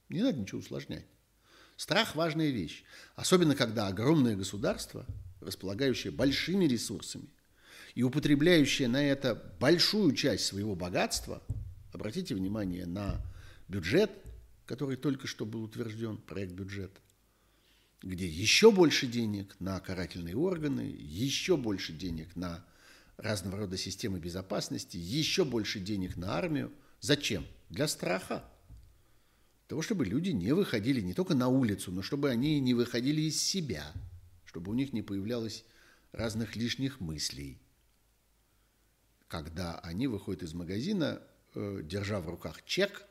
A: Не надо ничего усложнять. Страх – важная вещь. Особенно, когда огромное государство – располагающая большими ресурсами и употребляющая на это большую часть своего богатства, обратите внимание на бюджет, который только что был утвержден, проект бюджета, где еще больше денег на карательные органы, еще больше денег на разного рода системы безопасности, еще больше денег на армию. Зачем? Для страха. Того, чтобы люди не выходили не только на улицу, но чтобы они не выходили из себя – чтобы у них не появлялось разных лишних мыслей. когда они выходят из магазина, э, держа в руках чек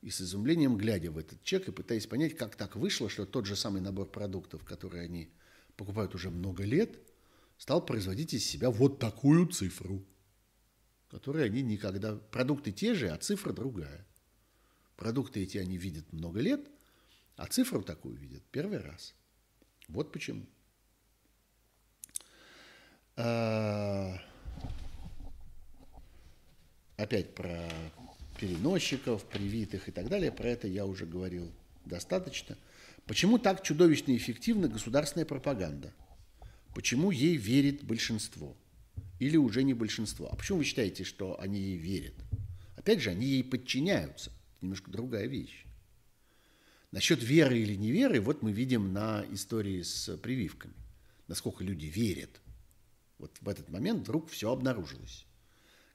A: и с изумлением глядя в этот чек и пытаясь понять, как так вышло, что тот же самый набор продуктов, который они покупают уже много лет, стал производить из себя вот такую цифру, которую они никогда... Продукты те же, а цифра другая. Продукты эти они видят много лет, а цифру такую видят первый раз. Вот почему. А, опять про переносчиков, привитых и так далее. Про это я уже говорил достаточно. Почему так чудовищно эффективна государственная пропаганда? Почему ей верит большинство? Или уже не большинство? А почему вы считаете, что они ей верят? Опять же, они ей подчиняются. Немножко другая вещь. Насчет веры или неверы, вот мы видим на истории с прививками. Насколько люди верят. Вот в этот момент вдруг все обнаружилось.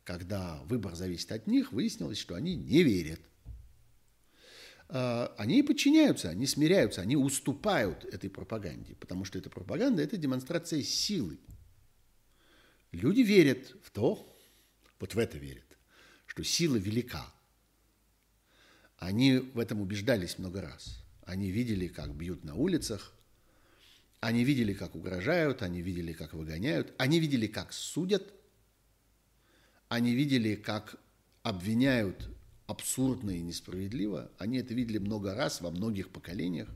A: Когда выбор зависит от них, выяснилось, что они не верят. А, они подчиняются, они смиряются, они уступают этой пропаганде, потому что эта пропаганда – это демонстрация силы. Люди верят в то, вот в это верят, что сила велика. Они в этом убеждались много раз. Они видели, как бьют на улицах, они видели, как угрожают, они видели, как выгоняют, они видели, как судят, они видели, как обвиняют абсурдно и несправедливо. Они это видели много раз во многих поколениях.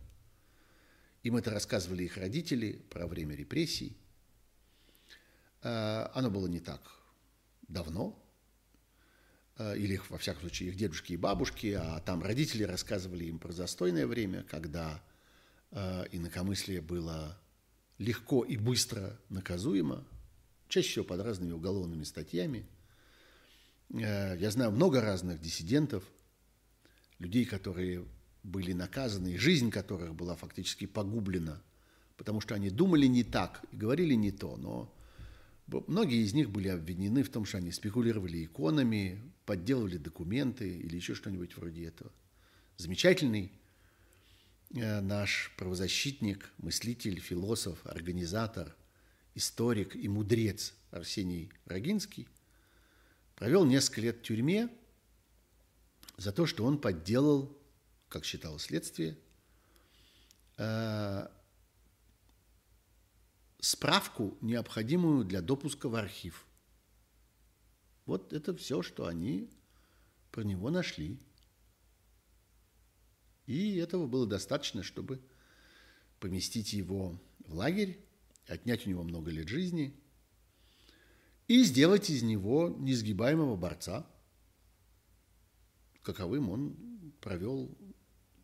A: Им это рассказывали их родители про время репрессий. А, оно было не так давно, или, во всяком случае, их дедушки и бабушки, а там родители рассказывали им про застойное время, когда Э, инакомыслие было легко и быстро наказуемо, чаще всего под разными уголовными статьями. Э, я знаю много разных диссидентов, людей, которые были наказаны, и жизнь которых была фактически погублена, потому что они думали не так и говорили не то, но многие из них были обвинены в том, что они спекулировали иконами, подделывали документы или еще что-нибудь вроде этого. Замечательный Э, наш правозащитник, мыслитель, философ, организатор, историк и мудрец Арсений Рогинский провел несколько лет в тюрьме за то, что он подделал, как считало следствие, э, справку, необходимую для допуска в архив. Вот это все, что они про него нашли. И этого было достаточно, чтобы поместить его в лагерь, отнять у него много лет жизни и сделать из него несгибаемого борца, каковым он провел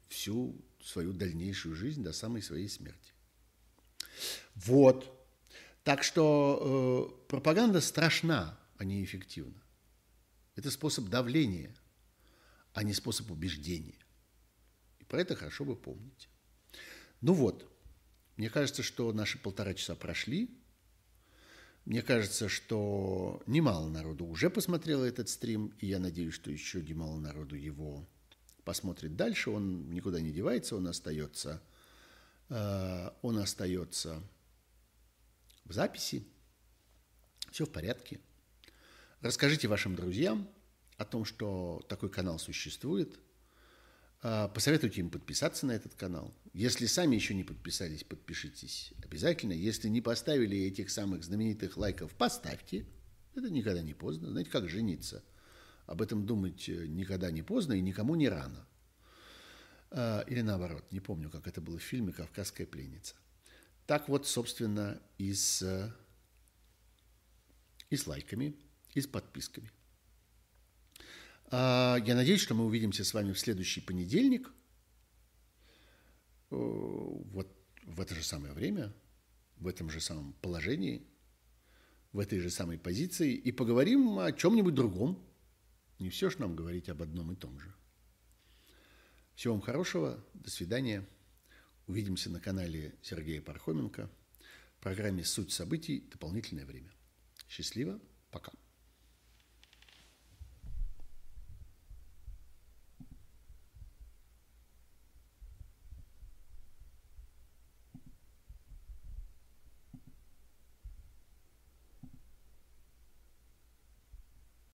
A: всю свою дальнейшую жизнь до самой своей смерти. Вот. Так что э, пропаганда страшна, а не эффективна. Это способ давления, а не способ убеждения. Про это хорошо бы помнить. Ну вот, мне кажется, что наши полтора часа прошли. Мне кажется, что немало народу уже посмотрело этот стрим, и я надеюсь, что еще немало народу его посмотрит дальше. Он никуда не девается, он остается, он остается в записи. Все в порядке. Расскажите вашим друзьям о том, что такой канал существует – а, посоветуйте им подписаться на этот канал. Если сами еще не подписались, подпишитесь обязательно. Если не поставили этих самых знаменитых лайков, поставьте. Это никогда не поздно. Знаете, как жениться? Об этом думать э, никогда не поздно и никому не рано. А, или наоборот, не помню, как это было в фильме «Кавказская пленница». Так вот, собственно, и с, и с лайками, и с подписками. А, я надеюсь, что мы увидимся с вами в следующий понедельник. Вот в это же самое время, в этом же самом положении, в этой же самой позиции и поговорим о чем-нибудь другом. Не все же нам говорить об одном и том же. Всего вам хорошего, до свидания. Увидимся на канале Сергея Пархоменко в программе «Суть событий. Дополнительное время». Счастливо, пока.